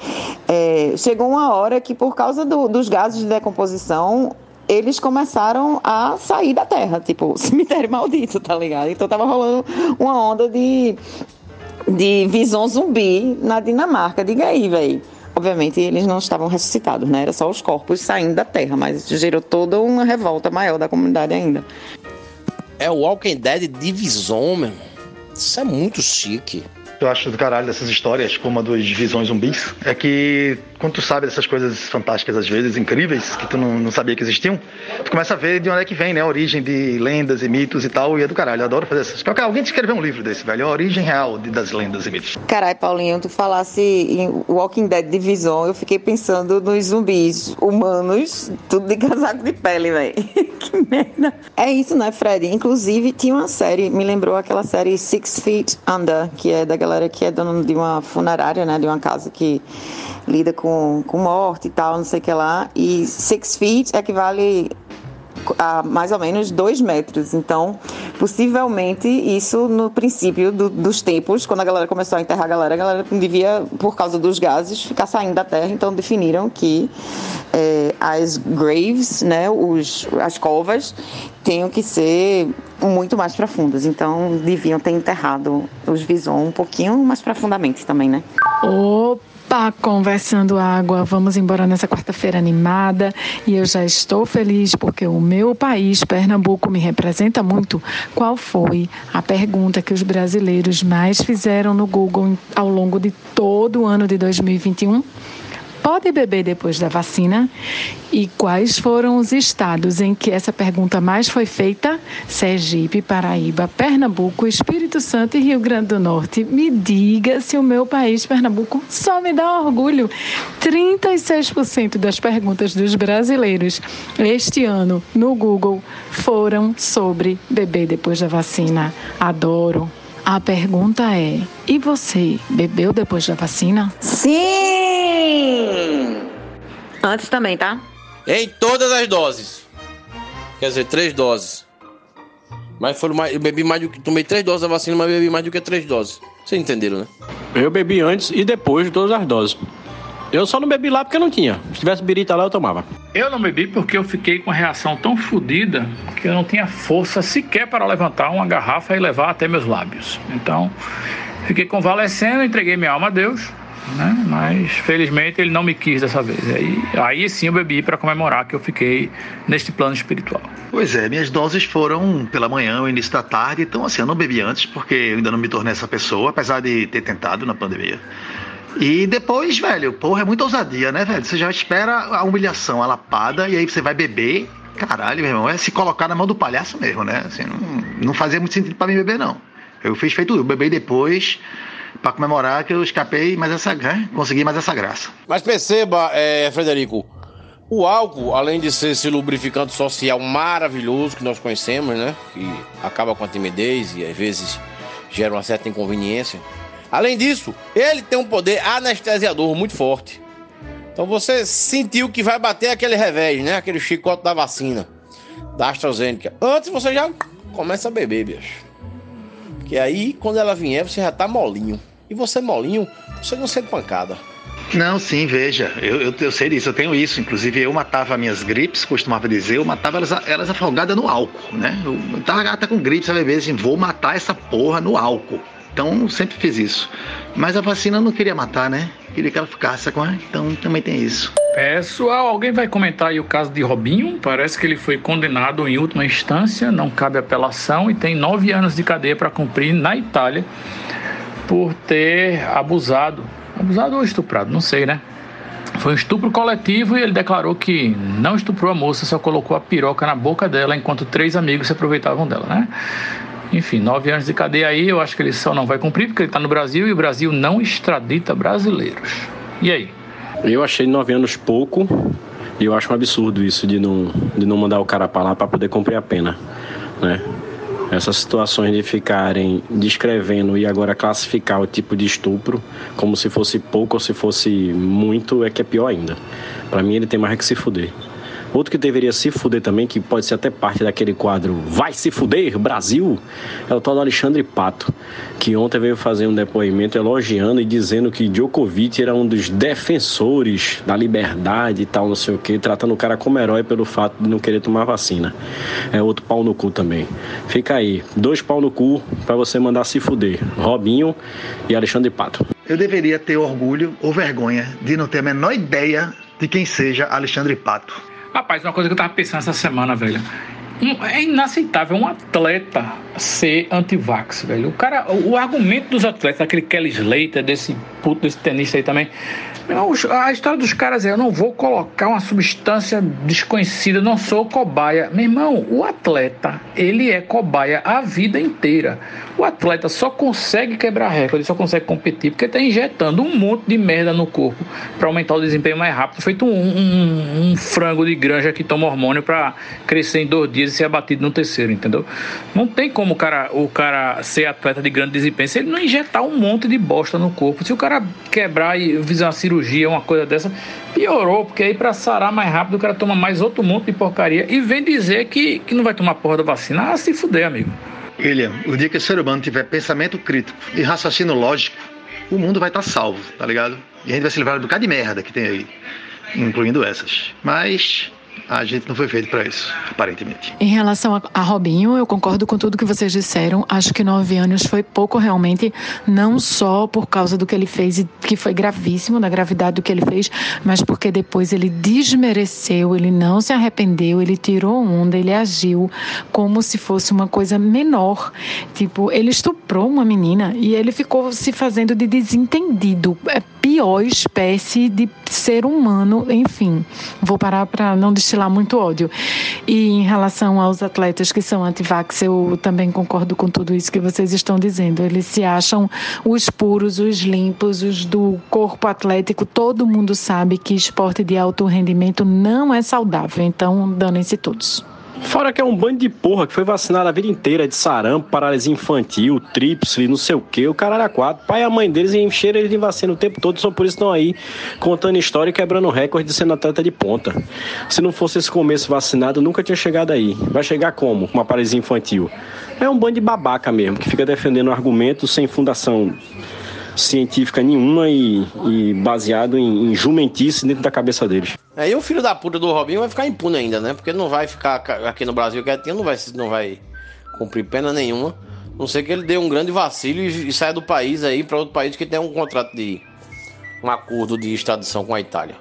Speaker 8: é, chegou uma hora que por causa do, dos gases de decomposição, eles começaram a sair da terra, tipo, *laughs* cemitério maldito, tá ligado? Então tava rolando uma onda de, de visão zumbi na Dinamarca. Diga aí, velho. Obviamente eles não estavam ressuscitados, né? Era só os corpos saindo da terra, mas gerou toda uma revolta maior da comunidade ainda.
Speaker 6: É o Walking Dead Division, meu. Isso é muito chique.
Speaker 7: Eu acho do caralho dessas histórias, como a dos visões zumbis, é que quando tu sabe dessas coisas fantásticas, às vezes, incríveis, que tu não, não, sabia que existiam, tu começa a ver de onde é que vem, né? A origem de lendas e mitos e tal, e é do caralho. Eu adoro fazer essas coisas. Alguém escrever um livro desse, velho. A origem real de, das lendas e mitos.
Speaker 8: Caralho, Paulinho, tu falasse em Walking Dead Division, eu fiquei pensando nos zumbis humanos, tudo de casaco de pele, velho. *laughs* que merda. É isso, né, Fred? Inclusive, tinha uma série, me lembrou aquela série Six Feet Under, que é da galera que é dona de uma funerária, né? De uma casa que lida com, com morte e tal, não sei o que lá. E six feet equivale a mais ou menos dois metros. Então, possivelmente, isso no princípio do, dos tempos, quando a galera começou a enterrar a galera, a galera devia, por causa dos gases, ficar saindo da terra. Então, definiram que é, as graves, né, os, as covas, tenham que ser muito mais profundas. Então, deviam ter enterrado os visões um pouquinho mais profundamente também, né?
Speaker 10: Opa! Opa, conversando água, vamos embora nessa quarta-feira animada e eu já estou feliz porque o meu país, Pernambuco, me representa muito. Qual foi a pergunta que os brasileiros mais fizeram no Google ao longo de todo o ano de 2021? Pode beber depois da vacina? E quais foram os estados em que essa pergunta mais foi feita? Sergipe, Paraíba, Pernambuco, Espírito Santo e Rio Grande do Norte. Me diga se o meu país, Pernambuco, só me dá orgulho. 36% das perguntas dos brasileiros este ano no Google foram sobre beber depois da vacina. Adoro. A pergunta é: e você bebeu depois da vacina?
Speaker 8: Sim! Antes também, tá?
Speaker 6: Em todas as doses. Quer dizer, três doses. Mas foram mais, eu bebi mais do que. Tomei três doses da vacina, mas bebi mais do que três doses. Vocês entenderam, né?
Speaker 4: Eu bebi antes e depois de todas as doses. Eu só não bebi lá porque não tinha. Se tivesse birita lá, eu tomava.
Speaker 5: Eu não bebi porque eu fiquei com a reação tão fodida que eu não tinha força sequer para levantar uma garrafa e levar até meus lábios. Então, fiquei convalescendo, entreguei minha alma a Deus, né? Mas felizmente ele não me quis dessa vez. Aí, aí sim eu bebi para comemorar que eu fiquei neste plano espiritual.
Speaker 7: Pois é, minhas doses foram pela manhã, o início da tarde, então assim, eu não bebi antes porque eu ainda não me tornei essa pessoa, apesar de ter tentado na pandemia. E depois, velho, porra, é muita ousadia, né, velho? Você já espera a humilhação, a lapada, e aí você vai beber. Caralho, meu irmão, é se colocar na mão do palhaço mesmo, né? Assim, não, não fazia muito sentido para mim beber, não. Eu fiz feito, eu bebi depois para comemorar que eu escapei mais essa, né? consegui mais essa graça.
Speaker 6: Mas perceba, é, Frederico, o álcool, além de ser esse lubrificante social maravilhoso que nós conhecemos, né? Que acaba com a timidez e às vezes gera uma certa inconveniência. Além disso, ele tem um poder anestesiador muito forte. Então você sentiu que vai bater aquele revés, né? Aquele chicote da vacina da AstraZeneca. Antes você já começa a beber, bicho. Que aí, quando ela vier, você já tá molinho. E você molinho, você não sente pancada.
Speaker 7: Não, sim, veja, eu, eu, eu, sei disso, eu tenho isso. Inclusive, eu matava minhas gripes, costumava dizer, eu matava elas, elas afogadas no álcool, né? Eu tava gata com gripe, sabe, assim, vou matar essa porra no álcool. Então, sempre fiz isso. Mas a vacina não queria matar, né? Queria que ela ficasse com Então, também tem isso.
Speaker 5: Pessoal, alguém vai comentar aí o caso de Robinho? Parece que ele foi condenado em última instância, não cabe apelação e tem nove anos de cadeia para cumprir na Itália por ter abusado. Abusado ou estuprado, não sei, né? Foi um estupro coletivo e ele declarou que não estuprou a moça, só colocou a piroca na boca dela enquanto três amigos se aproveitavam dela, né? Enfim, nove anos de cadeia aí, eu acho que ele só não vai cumprir porque ele está no Brasil e o Brasil não extradita brasileiros. E aí?
Speaker 4: Eu achei nove anos pouco e eu acho um absurdo isso de não, de não mandar o cara para lá para poder cumprir a pena, né? Essas situações de ficarem descrevendo e agora classificar o tipo de estupro como se fosse pouco ou se fosse muito é que é pior ainda. Para mim ele tem mais que se fuder. Outro que deveria se fuder também, que pode ser até parte daquele quadro Vai se fuder, Brasil, é o tal do Alexandre Pato, que ontem veio fazer um depoimento elogiando e dizendo que Djokovic era um dos defensores da liberdade e tal, não sei o que, tratando o cara como herói pelo fato de não querer tomar vacina. É outro pau no cu também. Fica aí, dois pau no cu para você mandar se fuder. Robinho e Alexandre Pato.
Speaker 7: Eu deveria ter orgulho ou vergonha de não ter a menor ideia de quem seja Alexandre Pato.
Speaker 5: Rapaz, uma coisa que eu tava pensando essa semana, velho. é inaceitável um atleta ser anti-vax, velho. O cara, o, argumento dos atletas, aquele Kelly Slater, desse puto, desse tenista aí também, a história dos caras é: eu não vou colocar uma substância desconhecida, não sou cobaia. Meu irmão, o atleta, ele é cobaia a vida inteira. O atleta só consegue quebrar recorde, só consegue competir porque está injetando um monte de merda no corpo para aumentar o desempenho mais rápido. Feito um, um, um frango de granja que toma hormônio para crescer em dois dias e ser abatido no terceiro, entendeu? Não tem como o cara, o cara ser atleta de grande desempenho se ele não injetar um monte de bosta no corpo. Se o cara quebrar e fizer uma cirurgia, cirurgia, uma coisa dessa, piorou, porque aí para sarar mais rápido o cara toma mais outro monte de porcaria e vem dizer que, que não vai tomar porra da vacina. Ah, se fuder, amigo.
Speaker 7: William, o dia que o ser humano tiver pensamento crítico e raciocínio lógico, o mundo vai estar tá salvo, tá ligado? E a gente vai se livrar do bocado de merda que tem aí, incluindo essas. Mas a gente não foi feito para isso, aparentemente.
Speaker 10: Em relação a, Robinho, eu concordo com tudo que vocês disseram. Acho que nove anos foi pouco realmente, não só por causa do que ele fez, que foi gravíssimo, da gravidade do que ele fez, mas porque depois ele desmereceu, ele não se arrependeu, ele tirou onda, ele agiu como se fosse uma coisa menor. Tipo, ele estuprou uma menina e ele ficou se fazendo de desentendido. É pior espécie de ser humano, enfim. Vou parar para não destilar muito ódio. E em relação aos atletas que são anti-vax, eu também concordo com tudo isso que vocês estão dizendo. Eles se acham os puros, os limpos, os do corpo atlético. Todo mundo sabe que esporte de alto rendimento não é saudável. Então, danem-se todos.
Speaker 4: Fora que é um bando de porra que foi vacinado a vida inteira de sarampo, paralisia infantil, tríplice, não sei o que, o cara era quatro. Pai e a mãe deles encheram eles de vacina o tempo todo, só por isso estão aí contando história e quebrando recorde de sendo atleta de ponta. Se não fosse esse começo vacinado, nunca tinha chegado aí. Vai chegar como? Com uma paralisia infantil? É um bando de babaca mesmo, que fica defendendo argumentos sem fundação científica nenhuma e, e baseado em, em jumentice dentro da cabeça deles.
Speaker 6: Aí o filho da puta do Robinho vai ficar impune ainda, né? Porque não vai ficar aqui no Brasil quietinho, não vai, não vai cumprir pena nenhuma. Não sei que ele dê um grande vacilo e, e saia do país aí para outro país que tem um contrato de. um acordo de extradição com a Itália.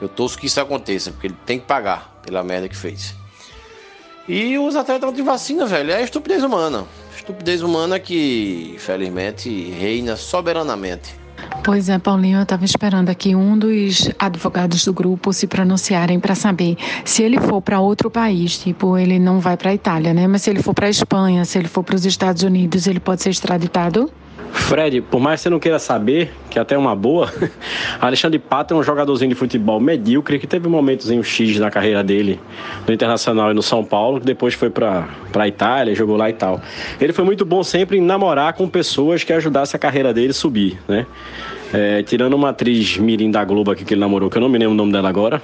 Speaker 6: Eu torço que isso aconteça, porque ele tem que pagar pela merda que fez. E os atletas de vacina, velho, é estupidez humana. Estupidez humana que, felizmente, reina soberanamente.
Speaker 10: Pois é, Paulinho, eu estava esperando aqui um dos advogados do grupo se pronunciarem para saber se ele for para outro país, tipo, ele não vai para a Itália, né? Mas se ele for para a Espanha, se ele for para os Estados Unidos, ele pode ser extraditado?
Speaker 4: Fred, por mais que você não queira saber, que até é uma boa, *laughs* Alexandre Pato é um jogadorzinho de futebol medíocre que teve um X na carreira dele no Internacional e no São Paulo, que depois foi para a Itália, jogou lá e tal. Ele foi muito bom sempre em namorar com pessoas que ajudassem a carreira dele subir, né? É, tirando uma atriz mirim da Globo aqui que ele namorou, que eu não me lembro o nome dela agora.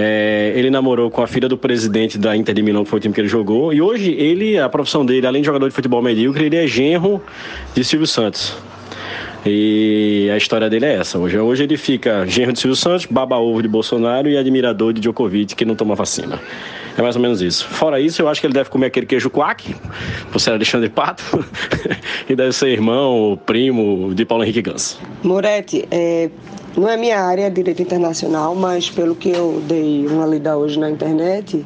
Speaker 4: É, ele namorou com a filha do presidente da Inter de Milão, que foi o time que ele jogou. E hoje ele, a profissão dele, além de jogador de futebol medíocre, ele é genro de Silvio Santos. E a história dele é essa. Hoje, hoje ele fica genro de Silvio Santos, baba-ovo de Bolsonaro e admirador de Djokovic, que não toma vacina. É mais ou menos isso. Fora isso, eu acho que ele deve comer aquele queijo quack, por ser Alexandre Pato, *laughs* e deve ser irmão, primo de Paulo Henrique Gans.
Speaker 11: Moretti, é, não é minha área, direito internacional, mas pelo que eu dei uma lida hoje na internet,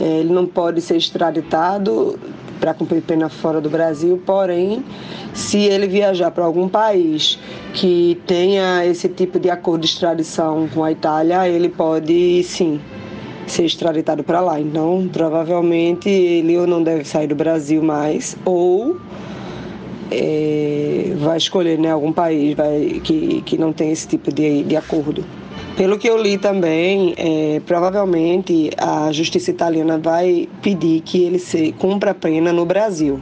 Speaker 11: é, ele não pode ser extraditado para cumprir pena fora do Brasil, porém, se ele viajar para algum país que tenha esse tipo de acordo de extradição com a Itália, ele pode sim ser extraditado para lá. Então, provavelmente ele ou não deve sair do Brasil mais, ou é, vai escolher né, algum país vai, que, que não tem esse tipo de, de acordo. Pelo que eu li também, é, provavelmente a justiça italiana vai pedir que ele se cumpra a pena no Brasil.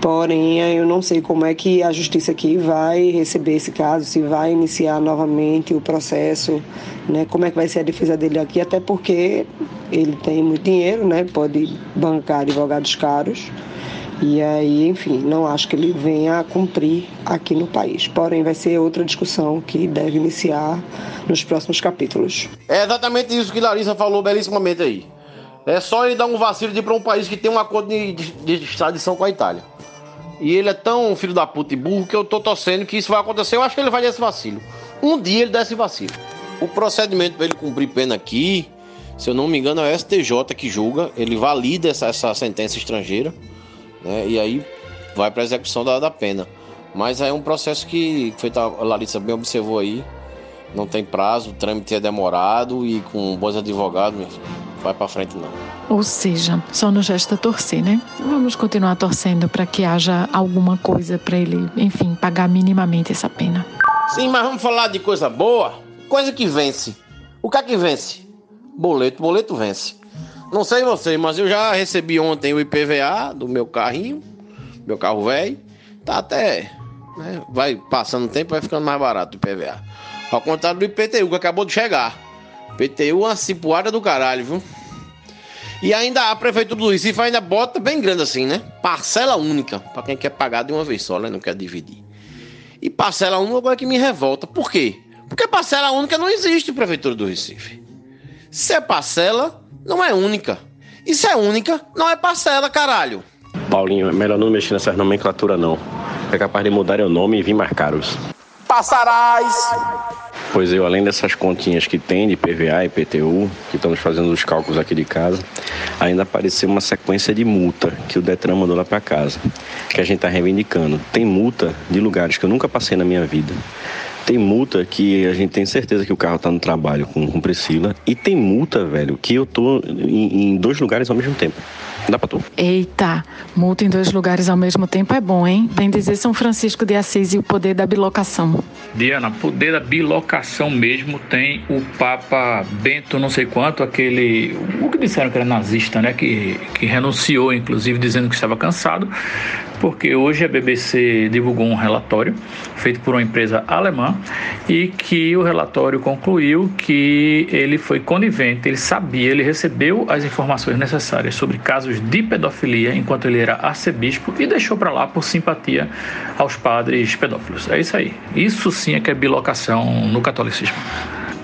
Speaker 11: Porém, eu não sei como é que a justiça aqui vai receber esse caso, se vai iniciar novamente o processo, né? Como é que vai ser a defesa dele aqui, até porque ele tem muito dinheiro, né? Pode bancar advogados caros. E aí, enfim, não acho que ele venha a cumprir aqui no país. Porém, vai ser outra discussão que deve iniciar nos próximos capítulos.
Speaker 6: É exatamente isso que Larissa falou belíssimamente aí. É só ele dar um vacilo de ir para um país que tem um acordo de, de, de extradição com a Itália. E ele é tão filho da puta e burro que eu tô torcendo que isso vai acontecer. Eu acho que ele vai dar esse vacilo. Um dia ele dá esse vacilo. O procedimento para ele cumprir pena aqui, se eu não me engano, é o STJ que julga. Ele valida essa, essa sentença estrangeira. Né, e aí vai para execução da, da pena. Mas é um processo que, feita a Larissa bem observou aí, não tem prazo, o trâmite é demorado e com bons advogados, vai para frente não.
Speaker 10: Ou seja, só nos resta torcer, né? Vamos continuar torcendo para que haja alguma coisa para ele, enfim, pagar minimamente essa pena.
Speaker 6: Sim, mas vamos falar de coisa boa, coisa que vence. O que é que vence? Boleto, boleto vence. Não sei você, mas eu já recebi ontem o IPVA do meu carrinho, meu carro velho. Tá até, né? Vai passando o tempo, vai ficando mais barato o IPVA. Ao contrário do IPTU que acabou de chegar. IPTU é uma cipuada do caralho, viu? E ainda a prefeitura do Recife ainda bota bem grande assim, né? Parcela única, para quem quer pagar de uma vez só, né? Não quer dividir. E parcela única agora que me revolta. Por quê? Porque parcela única não existe prefeitura do Recife. Se é parcela, não é única. E se é única, não é parcela, caralho.
Speaker 4: Paulinho, é melhor não mexer nessa nomenclatura não. É capaz de mudar o nome e vir mais caros.
Speaker 6: Passarás!
Speaker 4: Pois eu, além dessas continhas que tem de PVA e PTU, que estamos fazendo os cálculos aqui de casa, ainda apareceu uma sequência de multa que o Detran mandou lá para casa, que a gente está reivindicando. Tem multa de lugares que eu nunca passei na minha vida. Tem multa que a gente tem certeza que o carro está no trabalho com, com Priscila. E tem multa, velho, que eu tô em, em dois lugares ao mesmo tempo. Dá pra tu?
Speaker 10: Eita, multa em dois lugares ao mesmo tempo é bom, hein? Bem dizer São Francisco de Assis e o poder da bilocação.
Speaker 5: Diana, poder da bilocação mesmo tem o Papa Bento não sei quanto, aquele... O que disseram que era nazista, né? Que, que renunciou, inclusive, dizendo que estava cansado, porque hoje a BBC divulgou um relatório feito por uma empresa alemã e que o relatório concluiu que ele foi conivente, ele sabia, ele recebeu as informações necessárias sobre casos de pedofilia enquanto ele era arcebispo e deixou para lá por simpatia aos padres pedófilos. É isso aí. Isso sim é que é bilocação no catolicismo.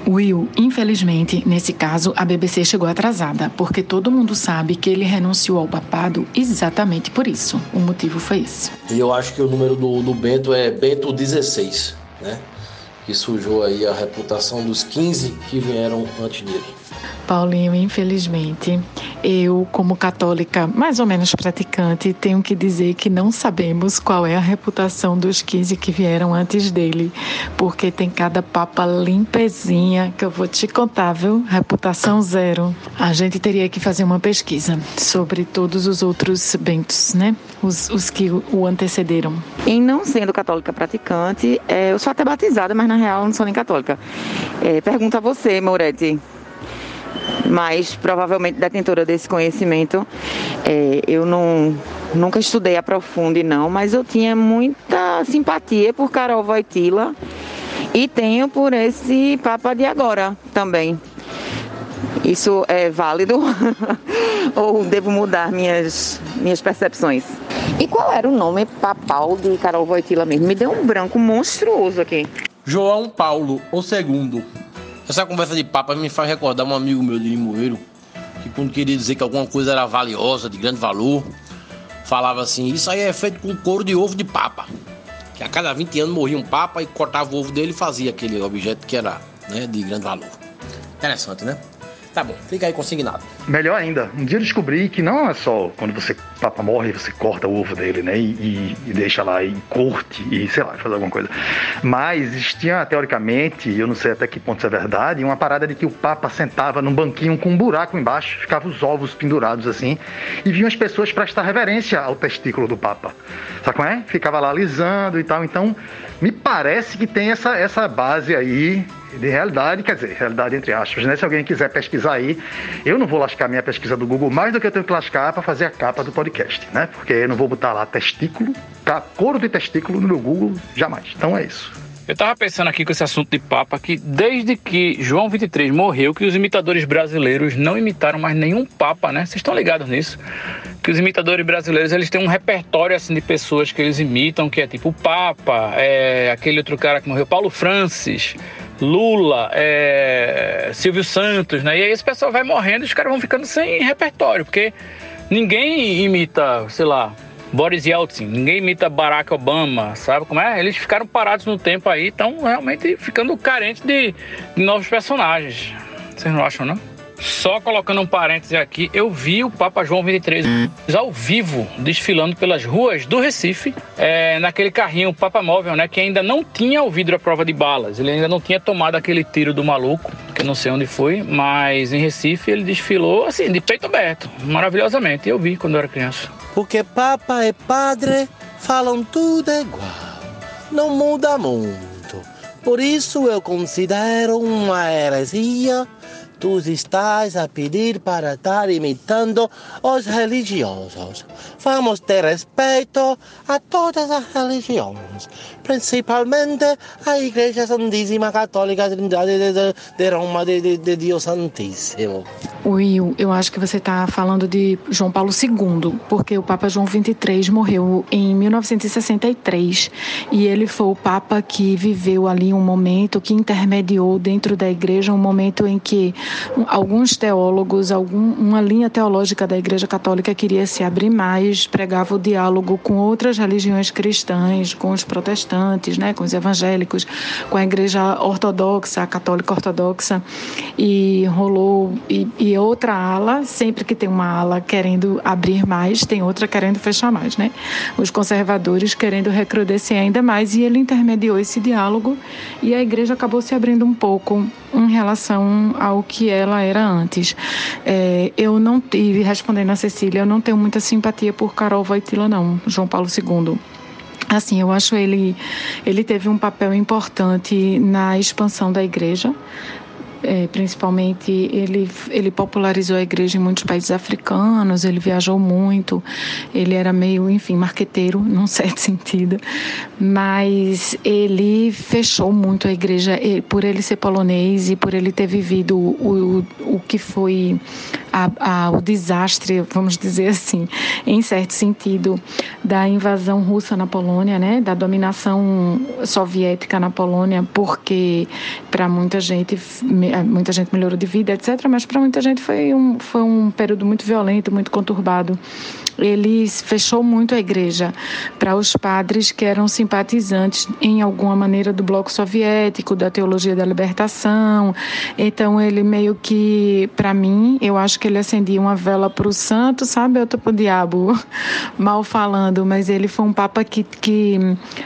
Speaker 10: Will, infelizmente, nesse caso, a BBC chegou atrasada, porque todo mundo sabe que ele renunciou ao papado exatamente por isso. O motivo foi esse.
Speaker 12: E eu acho que o número do, do Bento é Bento 16, né? Que sujou aí a reputação dos 15 que vieram antes dele.
Speaker 10: Paulinho, infelizmente, eu, como católica mais ou menos praticante, tenho que dizer que não sabemos qual é a reputação dos 15 que vieram antes dele, porque tem cada papa limpezinha que eu vou te contar, viu? Reputação zero. A gente teria que fazer uma pesquisa sobre todos os outros bentos, né? Os, os que o antecederam.
Speaker 8: E não sendo católica praticante, é, eu sou até batizada, mas na real não sou nem católica. É, pergunta a você, Moretti mas provavelmente detentora desse conhecimento. É, eu não, nunca estudei a profundo, não, mas eu tinha muita simpatia por Carol Voitila e tenho por esse Papa de agora também. Isso é válido *laughs* ou devo mudar minhas, minhas percepções? E qual era o nome papal de Carol Voitila mesmo? Me deu um branco monstruoso aqui.
Speaker 6: João Paulo, o segundo. Essa conversa de papa me faz recordar um amigo meu de Limoeiro, que quando queria dizer que alguma coisa era valiosa, de grande valor, falava assim: Isso aí é feito com couro de ovo de papa. Que a cada 20 anos morria um papa e cortava o ovo dele e fazia aquele objeto que era né, de grande valor. Interessante, né? Tá bom, fica aí consignado.
Speaker 7: Melhor ainda, um dia eu descobri que não é só quando você papa morre, você corta o ovo dele, né? E, e, deixa lá e corte e sei lá, faz alguma coisa. Mas existia teoricamente, eu não sei até que ponto isso é verdade, uma parada de que o papa sentava num banquinho com um buraco embaixo, ficavam os ovos pendurados assim, e vinham as pessoas prestar reverência ao testículo do papa. Sabe como é? Ficava lá alisando e tal. Então, me parece que tem essa, essa base aí de realidade, quer dizer, realidade entre aspas, né? Se alguém quiser pesquisar aí, eu não vou lascar minha pesquisa do Google mais do que eu tenho que lascar para fazer a capa do podcast, né? Porque eu não vou botar lá testículo, tá? couro de testículo no meu Google, jamais. Então é isso.
Speaker 5: Eu tava pensando aqui com esse assunto de Papa que desde que João 23 morreu, que os imitadores brasileiros não imitaram mais nenhum Papa, né? Vocês estão ligados nisso? Que os imitadores brasileiros eles têm um repertório assim de pessoas que eles imitam, que é tipo o Papa, é aquele outro cara que morreu, Paulo Francis, Lula, é, Silvio Santos, né? E aí esse pessoal vai morrendo e os caras vão ficando sem repertório, porque ninguém imita, sei lá, Boris Yeltsin, ninguém imita Barack Obama, sabe como é? Eles ficaram parados no tempo aí, estão realmente ficando carentes de, de novos personagens. Vocês não acham, não? Só colocando um parêntese aqui, eu vi o Papa João 23 ao vivo desfilando pelas ruas do Recife, é, naquele carrinho Papa Móvel, né? Que ainda não tinha o vidro à prova de balas, ele ainda não tinha tomado aquele tiro do maluco, que eu não sei onde foi, mas em Recife ele desfilou assim, de peito aberto, maravilhosamente. Eu vi quando eu era criança.
Speaker 12: Porque Papa e Padre falam tudo igual, não muda muito. Por isso eu considero uma heresia tu estás a pedir para estar imitando os religiosos. Vamos ter respeito a todas as religiões, principalmente a Igreja Santíssima Católica Trindade de, de, de Roma de, de, de Deus Santíssimo.
Speaker 10: Will, eu acho que você está falando de João Paulo II, porque o Papa João XXIII morreu em 1963 e ele foi o Papa que viveu ali um momento que intermediou dentro da Igreja um momento em que alguns teólogos, algum, uma linha teológica da Igreja Católica queria se abrir mais, pregava o diálogo com outras religiões cristãs, com os protestantes, né, com os evangélicos, com a Igreja Ortodoxa, a Católica Ortodoxa, e rolou e, e outra ala, sempre que tem uma ala querendo abrir mais, tem outra querendo fechar mais, né? Os conservadores querendo recrudescer ainda mais e ele intermediou esse diálogo e a igreja acabou se abrindo um pouco em relação ao que ela era antes. É, eu não tive, respondendo a Cecília, eu não tenho muita simpatia por Carol Voitila, não, João Paulo II. Assim, eu acho ele ele teve um papel importante na expansão da igreja, é, principalmente ele, ele popularizou a igreja em muitos países africanos, ele viajou muito, ele era meio, enfim, marqueteiro, *laughs* num certo sentido, mas ele fechou muito a igreja, por ele ser polonês e por ele ter vivido o, o, o que foi a, a, o desastre, vamos dizer assim, em certo sentido, da invasão russa na Polônia, né, da dominação soviética na Polônia, porque para muita gente, muita gente melhorou de vida, etc., mas para muita gente foi um, foi um período muito violento, muito conturbado ele fechou muito a igreja para os padres que eram simpatizantes em alguma maneira do bloco soviético, da teologia da libertação. Então ele meio que, para mim, eu acho que ele acendia uma vela para o santo, sabe? Outra para o diabo, *laughs* mal falando, mas ele foi um papa que, que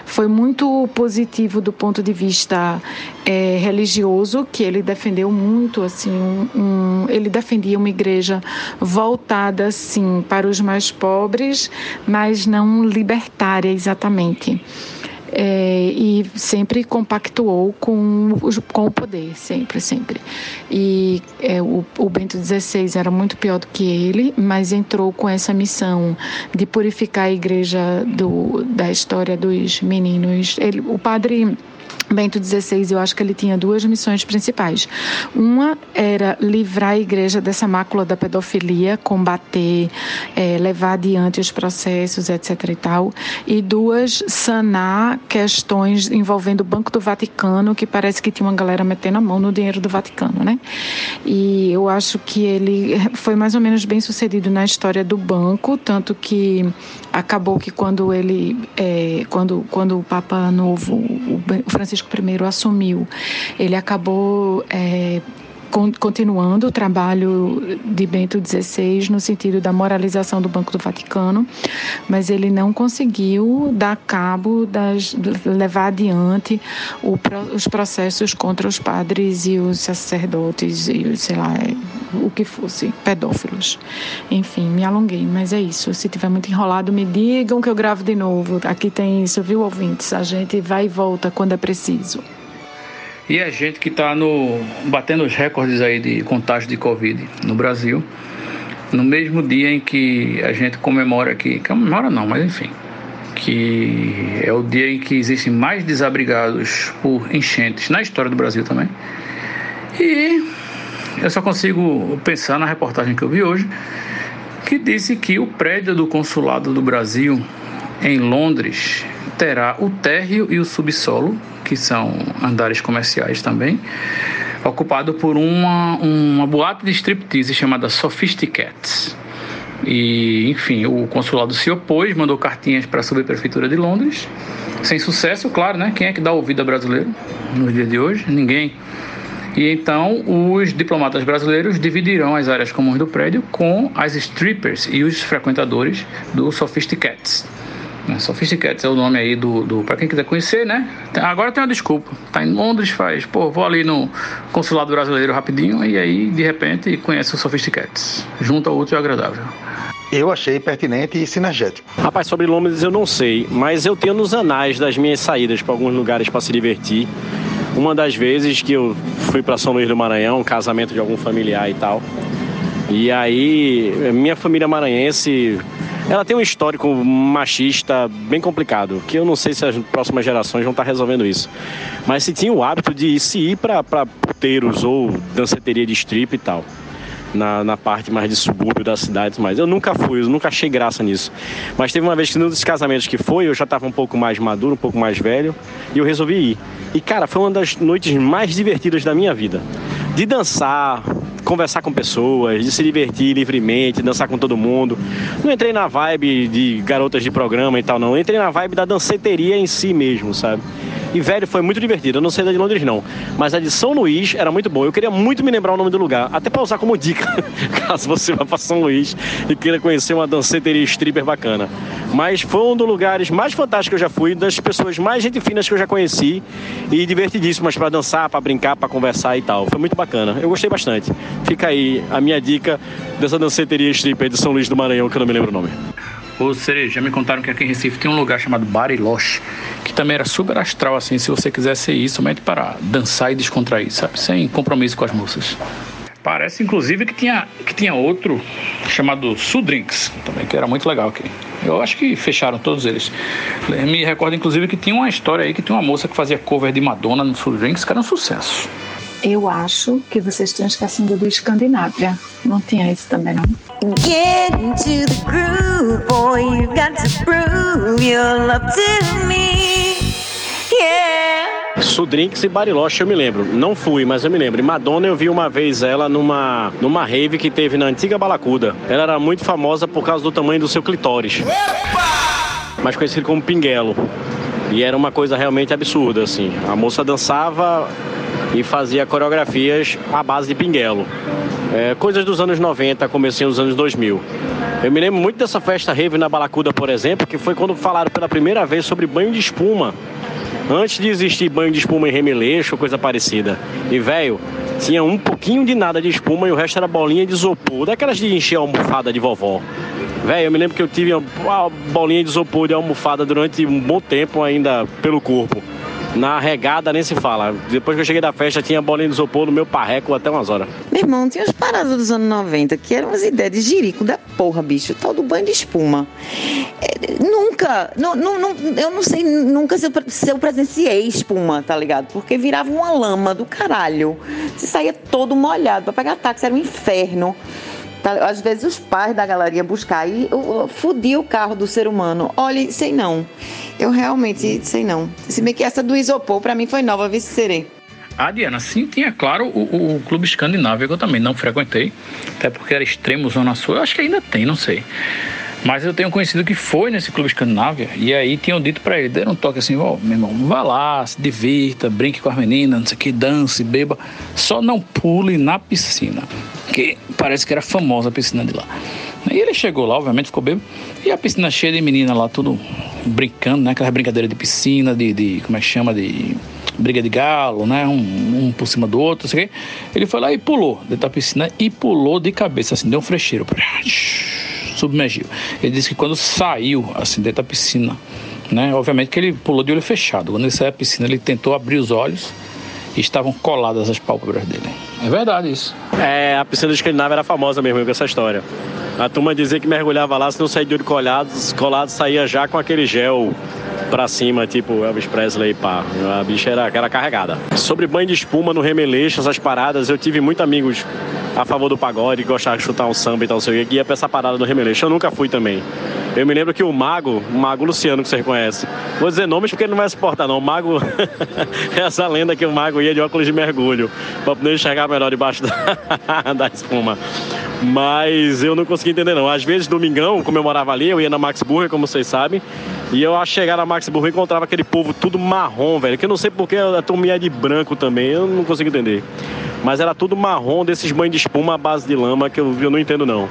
Speaker 10: foi muito positivo do ponto de vista é, religioso, que ele defendeu muito, assim, um, um, ele defendia uma igreja voltada, assim, para os mais pobres, mas não libertária exatamente. É, e sempre compactuou com, com o poder, sempre, sempre. E é, o, o, Bento XVI era muito pior do que ele, mas entrou com essa missão de purificar a igreja do, da história dos meninos. Ele, o padre Bento XVI, eu acho que ele tinha duas missões principais. Uma era livrar a igreja dessa mácula da pedofilia, combater, é, levar adiante os processos, etc. e tal. E duas, sanar questões envolvendo o Banco do Vaticano, que parece que tinha uma galera metendo a mão no dinheiro do Vaticano, né? E eu acho que ele foi mais ou menos bem sucedido na história do banco, tanto que acabou que quando ele, é, quando, quando o Papa Novo, o Francisco I assumiu, ele acabou é, continuando o trabalho de Bento XVI no sentido da moralização do Banco do Vaticano, mas ele não conseguiu dar cabo das levar adiante o, os processos contra os padres e os sacerdotes e sei lá o que fosse pedófilos. Enfim, me alonguei, mas é isso. Se tiver muito enrolado, me digam que eu gravo de novo. Aqui tem isso, viu, ouvintes? A gente vai e volta quando é preciso.
Speaker 5: E a gente que está batendo os recordes aí de contágio de Covid no Brasil, no mesmo dia em que a gente comemora aqui, comemora não, mas enfim, que é o dia em que existem mais desabrigados por enchentes na história do Brasil também. E eu só consigo pensar na reportagem que eu vi hoje, que disse que o prédio do consulado do Brasil em Londres terá o térreo e o subsolo que são andares comerciais também, ocupado por uma, uma boate de striptease chamada Sophisticats. E, enfim, o consulado se opôs, mandou cartinhas para a subprefeitura de Londres, sem sucesso, claro, né? Quem é que dá ouvido a brasileiro nos dias de hoje? Ninguém. E então os diplomatas brasileiros dividirão as áreas comuns do prédio com as strippers e os frequentadores do Sophisticats. Né? Sophisticated é o nome aí do, do para quem quiser conhecer, né? Agora tem uma desculpa. Tá em Londres, faz, pô, vou ali no consulado brasileiro rapidinho e aí de repente conhece o Sophisticated. Junto ao útil e agradável.
Speaker 7: Eu achei pertinente e sinergético.
Speaker 4: Rapaz, sobre Londres eu não sei, mas eu tenho nos anais das minhas saídas para alguns lugares para se divertir. Uma das vezes que eu fui para São Luís do Maranhão, um casamento de algum familiar e tal. E aí, minha família maranhense ela tem um histórico machista bem complicado, que eu não sei se as próximas gerações vão estar resolvendo isso. Mas se tinha o hábito de se ir para puteiros ou danceteria de strip e tal. Na, na, parte mais de subúrbio da cidade, mas eu nunca fui, eu nunca achei graça nisso. Mas teve uma vez que num dos casamentos que foi, eu já estava um pouco mais maduro, um pouco mais velho, e eu resolvi ir. E cara, foi uma das noites mais divertidas da minha vida. De dançar, conversar com pessoas, de se divertir livremente, dançar com todo mundo. Não entrei na vibe de garotas de programa e tal, não. entrei na vibe da danceteria em si mesmo, sabe? E, velho, foi muito divertido. Eu não sei da de Londres, não. Mas a de São Luís era muito boa. Eu queria muito me lembrar o nome do lugar, até para usar como dica, *laughs* caso você vá para São Luís e queira conhecer uma danceteria stripper bacana. Mas foi um dos lugares mais fantásticos que eu já fui, das pessoas mais gente finas que eu já conheci e divertidíssimas para dançar, para brincar, para conversar e tal. Foi muito bacana. Eu gostei bastante. Fica aí a minha dica dessa danceteria stripper de São Luís do Maranhão, que eu não me lembro o nome.
Speaker 5: Ô, Cereja, já me contaram que aqui em Recife tem um lugar chamado Bariloche, que também era super astral, assim, se você quisesse ir somente para dançar e descontrair, sabe? Sem compromisso com as moças. Parece, inclusive, que tinha, que tinha outro chamado Sudrinks, também, que era muito legal aqui. Eu acho que fecharam todos eles. Me recordo, inclusive, que tinha uma história aí que tinha uma moça que fazia cover de Madonna no Sudrinks, que era um sucesso.
Speaker 10: Eu acho que vocês estão esquecendo do Escandinávia. Não tinha isso também, não?
Speaker 13: Get into the groove, boy. You got to prove your love to me. Yeah.
Speaker 4: Sudrinks e Bariloche eu me lembro. Não fui, mas eu me lembro. E Madonna eu vi uma vez ela numa, numa rave que teve na antiga Balacuda. Ela era muito famosa por causa do tamanho do seu clitóris. Mais conhecido como pinguelo. E era uma coisa realmente absurda, assim. A moça dançava e fazia coreografias à base de pinguelo. É, coisas dos anos 90, comecinho dos anos 2000. Eu me lembro muito dessa festa rave na Balacuda, por exemplo, que foi quando falaram pela primeira vez sobre banho de espuma. Antes de existir banho de espuma em remeleixo ou coisa parecida. E, velho, tinha um pouquinho de nada de espuma e o resto era bolinha de isopor, daquelas de encher a almofada de vovó. Velho, eu me lembro que eu tive uma bolinha de isopor de almofada durante um bom tempo ainda pelo corpo. Na regada nem se fala. Depois que eu cheguei da festa, tinha bolinha de isopor no meu parreco até umas horas.
Speaker 8: Meu irmão, tinha as paradas dos anos 90 que eram umas ideias de jirico da porra, bicho. Tal do banho de espuma. É, nunca, não, não, não, eu não sei nunca se eu, se eu presenciei espuma, tá ligado? Porque virava uma lama do caralho. Você saía todo molhado. Pra pegar táxi era um inferno. Tá? Às vezes os pais da galeria buscar e fudia o carro do ser humano. Olha, sei não. Eu realmente sei não. Se bem que essa do isopor para mim foi nova, vice serei.
Speaker 5: Ah, Diana, sim, tinha, claro, o, o Clube Escandinávio, que eu também não frequentei, até porque era extremo Zona Sul. Eu acho que ainda tem, não sei. Mas eu tenho conhecido que foi nesse Clube Escandinávia, e aí tinham dito para ele, deram um toque assim, ó, oh, meu irmão, vá lá, se divirta, brinque com as meninas, não sei o que, dance, beba, só não pule na piscina, que parece que era famosa a piscina de lá. E ele chegou lá, obviamente, ficou bêbado. E a piscina cheia de meninas lá, tudo brincando, né? Aquela brincadeira de piscina, de, de como é que chama? De briga de galo, né? Um, um por cima do outro, assim. Ele foi lá e pulou dentro da piscina e pulou de cabeça, assim, deu um frecheiro. Submergiu. Ele disse que quando saiu, assim, dentro da piscina, né? Obviamente que ele pulou de olho fechado. Quando ele saiu da piscina, ele tentou abrir os olhos e estavam coladas as pálpebras dele. É verdade isso.
Speaker 4: É, a piscina do Escandinávia era famosa mesmo com essa história. A turma dizia que mergulhava lá, se não saía de olho colado, colado saía já com aquele gel pra cima, tipo Elvis Presley, pá. A bicha era, era carregada. Sobre banho de espuma no remeleixo, essas paradas, eu tive muitos amigos a favor do pagode, que gostavam de chutar um samba e tal, sei o que, ia pra essa parada do remeleixo. Eu nunca fui também. Eu me lembro que o Mago, o Mago Luciano, que você conhece, vou dizer nomes porque ele não vai suportar, não. O Mago, *laughs* essa lenda que o Mago ia de óculos de mergulho, pra poder enxergar melhor debaixo da, *laughs* da espuma. Mas eu não consegui entender, não. Às vezes, domingão, como eu morava ali, eu ia na Max Burger, como vocês sabem, e eu, ao chegar na Max Burger, encontrava aquele povo tudo marrom, velho, que eu não sei porque a turma ia de branco também, eu não consigo entender. Mas era tudo marrom desses banhos de espuma à base de lama que eu, eu não entendo, não.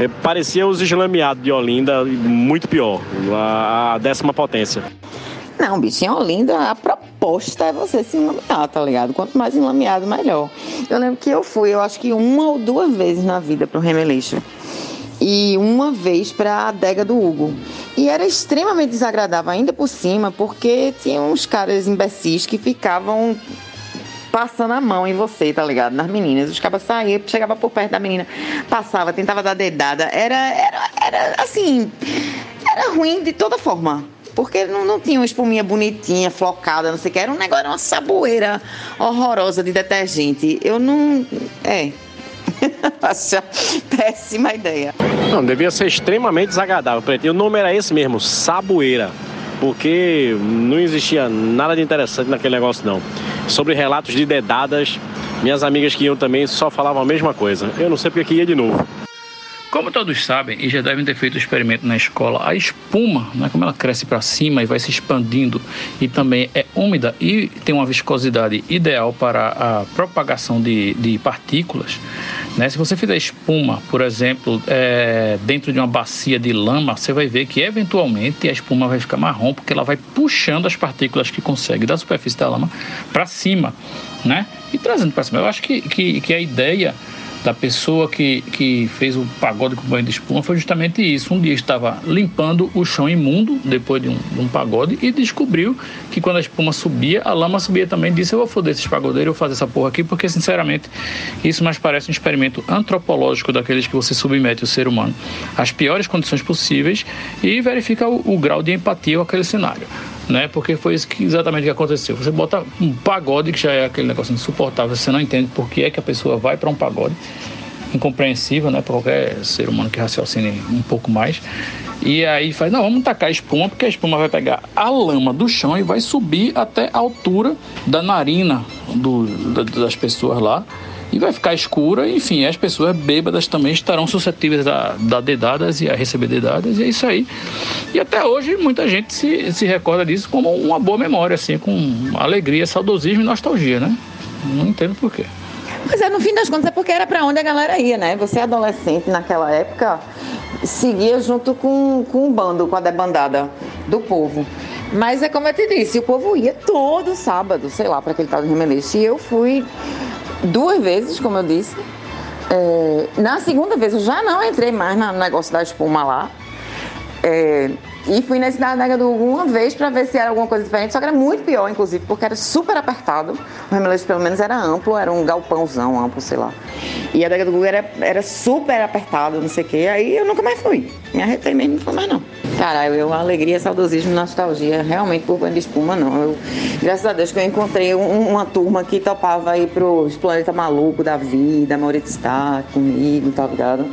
Speaker 4: É, parecia os islameados de Olinda, muito pior, a décima potência.
Speaker 8: Não, bicho, em Olinda a proposta é você se enlamear, tá ligado? Quanto mais enlameado, melhor. Eu lembro que eu fui, eu acho que uma ou duas vezes na vida pro Remeleixo. E uma vez para a adega do Hugo. E era extremamente desagradável, ainda por cima, porque tinha uns caras imbecis que ficavam passando a mão em você, tá ligado? Nas meninas. Os cabas saíam, chegava por perto da menina, passava, tentava dar dedada. Era, era, era assim, era ruim de toda forma. Porque não, não tinha uma espuminha bonitinha, flocada, não sei o que. Era um negócio, uma saboeira horrorosa de detergente. Eu não. É. *laughs* Acho péssima ideia.
Speaker 4: Não, devia ser extremamente desagradável, Pretinho. O nome era esse mesmo, saboeira porque não existia nada de interessante naquele negócio não. Sobre relatos de dedadas, minhas amigas que iam também só falavam a mesma coisa. Eu não sei porque que ia de novo.
Speaker 5: Como todos sabem, e já devem ter feito o experimento na escola, a espuma, né, como ela cresce para cima e vai se expandindo e também é úmida e tem uma viscosidade ideal para a propagação de, de partículas, né, se você fizer espuma, por exemplo, é, dentro de uma bacia de lama, você vai ver que eventualmente a espuma vai ficar marrom porque ela vai puxando as partículas que consegue da superfície da lama para cima, né? E trazendo para cima. Eu acho que, que, que a ideia da pessoa que, que fez o pagode com banho de espuma foi justamente isso. Um dia estava limpando o chão imundo depois de um, de um pagode e descobriu que quando a espuma subia, a lama subia também. Disse: Eu vou foder esses pagodeiros, eu vou fazer essa porra aqui, porque sinceramente isso mais parece um experimento antropológico daqueles que você submete o ser humano às piores condições possíveis e verifica o, o grau de empatia com aquele cenário né? Porque foi isso que exatamente que aconteceu. Você bota um pagode que já é aquele negócio insuportável, você não entende por que é que a pessoa vai para um pagode incompreensível, né, para qualquer ser humano que raciocine um pouco mais. E aí faz, não, vamos tacar espuma, porque a espuma vai pegar a lama do chão e vai subir até a altura da narina do, das pessoas lá e vai ficar escura. Enfim, as pessoas bêbadas também estarão suscetíveis a dar dedadas e a receber dedadas, e é isso aí. E até hoje muita gente se, se recorda disso como uma boa memória, assim, com alegria, saudosismo e nostalgia, né? Não entendo por quê.
Speaker 8: Mas é, no fim das contas é porque era para onde a galera ia, né? Você adolescente naquela época seguia junto com, com o bando, com a debandada do povo. Mas é como eu te disse, o povo ia todo sábado, sei lá, para aquele tal de remeleixo. E eu fui duas vezes, como eu disse. É, na segunda vez eu já não entrei mais no negócio da espuma lá. É, e fui nesse da Adega do Hugo uma vez para ver se era alguma coisa diferente, só que era muito pior, inclusive, porque era super apertado. O Remeleixo, pelo menos, era amplo, era um galpãozão amplo, sei lá. E a Adega do Hugo era, era super apertado, não sei o quê. Aí eu nunca mais fui. Me arretei mesmo, não fui mais não. Caralho, eu, alegria, saudosismo, nostalgia, realmente por banho de espuma, não. Eu, graças a Deus que eu encontrei um, uma turma que topava ir pros Planeta Maluco da Vida, Maurício está comigo, tá ligado?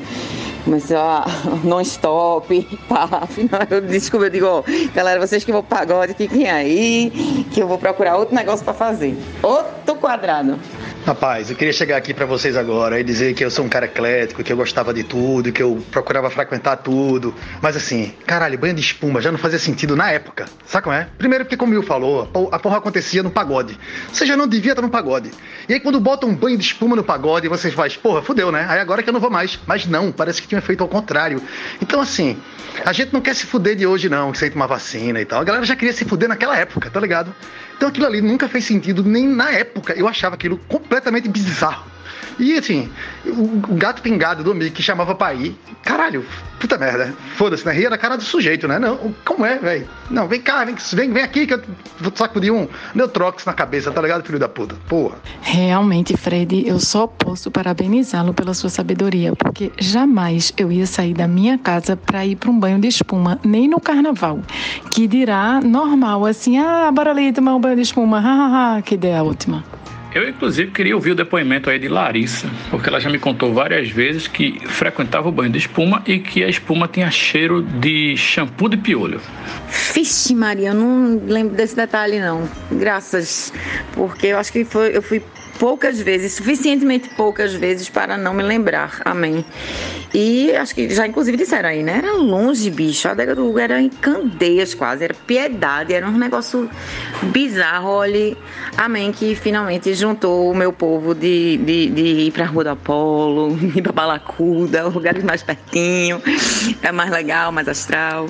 Speaker 8: Comecei a *laughs* non-stop, pá. Afinal, eu descobri, eu digo, ó, galera, vocês que vão pagode, fiquem aí, que eu vou procurar outro negócio pra fazer. Outro quadrado.
Speaker 7: Rapaz, eu queria chegar aqui para vocês agora e dizer que eu sou um cara eclético, que eu gostava de tudo, que eu procurava frequentar tudo. Mas assim, caralho, banho de espuma já não fazia sentido na época. Sabe como é? Primeiro porque, como o Will falou, a porra acontecia no pagode. Você já não devia estar no pagode. E aí quando botam um banho de espuma no pagode, vocês fazem, porra, fudeu, né? Aí agora que eu não vou mais. Mas não, parece que tinha feito ao contrário. Então assim, a gente não quer se fuder de hoje não, que sem tomar vacina e tal. A galera já queria se fuder naquela época, tá ligado? Então aquilo ali nunca fez sentido nem na época. Eu achava aquilo completamente bizarro. E assim, o, gato pingado do que chamava pra ir, caralho, puta merda. Foda-se, né? Ria na cara do sujeito, né? Não, como é, velho? Não, vem cá, vem, vem, vem aqui que eu vou sacudir um Neutrox na cabeça, tá ligado, filho da puta? Porra.
Speaker 10: Realmente, Fred, eu só posso parabenizá-lo pela sua sabedoria, porque jamais eu ia sair da minha casa para ir para um banho de espuma, nem no carnaval. Que dirá normal, assim, ah, bora ali tomar um banho de espuma, *laughs* hahaha, que ideia última.
Speaker 5: Eu, inclusive, queria ouvir o depoimento aí de Larissa, porque ela já me contou várias vezes que frequentava o banho de espuma e que a espuma tinha cheiro de shampoo de piolho.
Speaker 8: Vixe, Maria, eu não lembro desse detalhe, não. Graças. Porque eu acho que foi, eu fui poucas vezes, suficientemente poucas vezes para não me lembrar. Amém. E acho que já inclusive disseram aí, né? Era longe, bicho. A adega do Hugo era em Candeias quase, era piedade, era um negócio bizarro. Olha, amém, que finalmente juntou o meu povo de, de, de ir pra Rua do Apolo, *laughs* ir pra Balacuda, lugares mais pertinho, é mais legal, mais astral.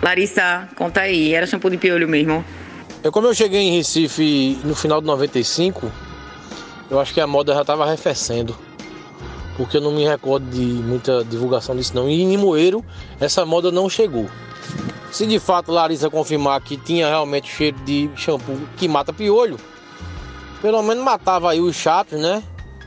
Speaker 8: Larissa, conta aí, era shampoo de piolho mesmo?
Speaker 6: Eu, como eu cheguei em Recife no final de 95, eu acho que a moda já estava arrefecendo. Porque eu não me recordo de muita divulgação disso não. E em Limoeiro, essa moda não chegou. Se de fato Larissa confirmar que tinha realmente cheiro de shampoo que mata piolho, pelo menos matava aí os chatos, né?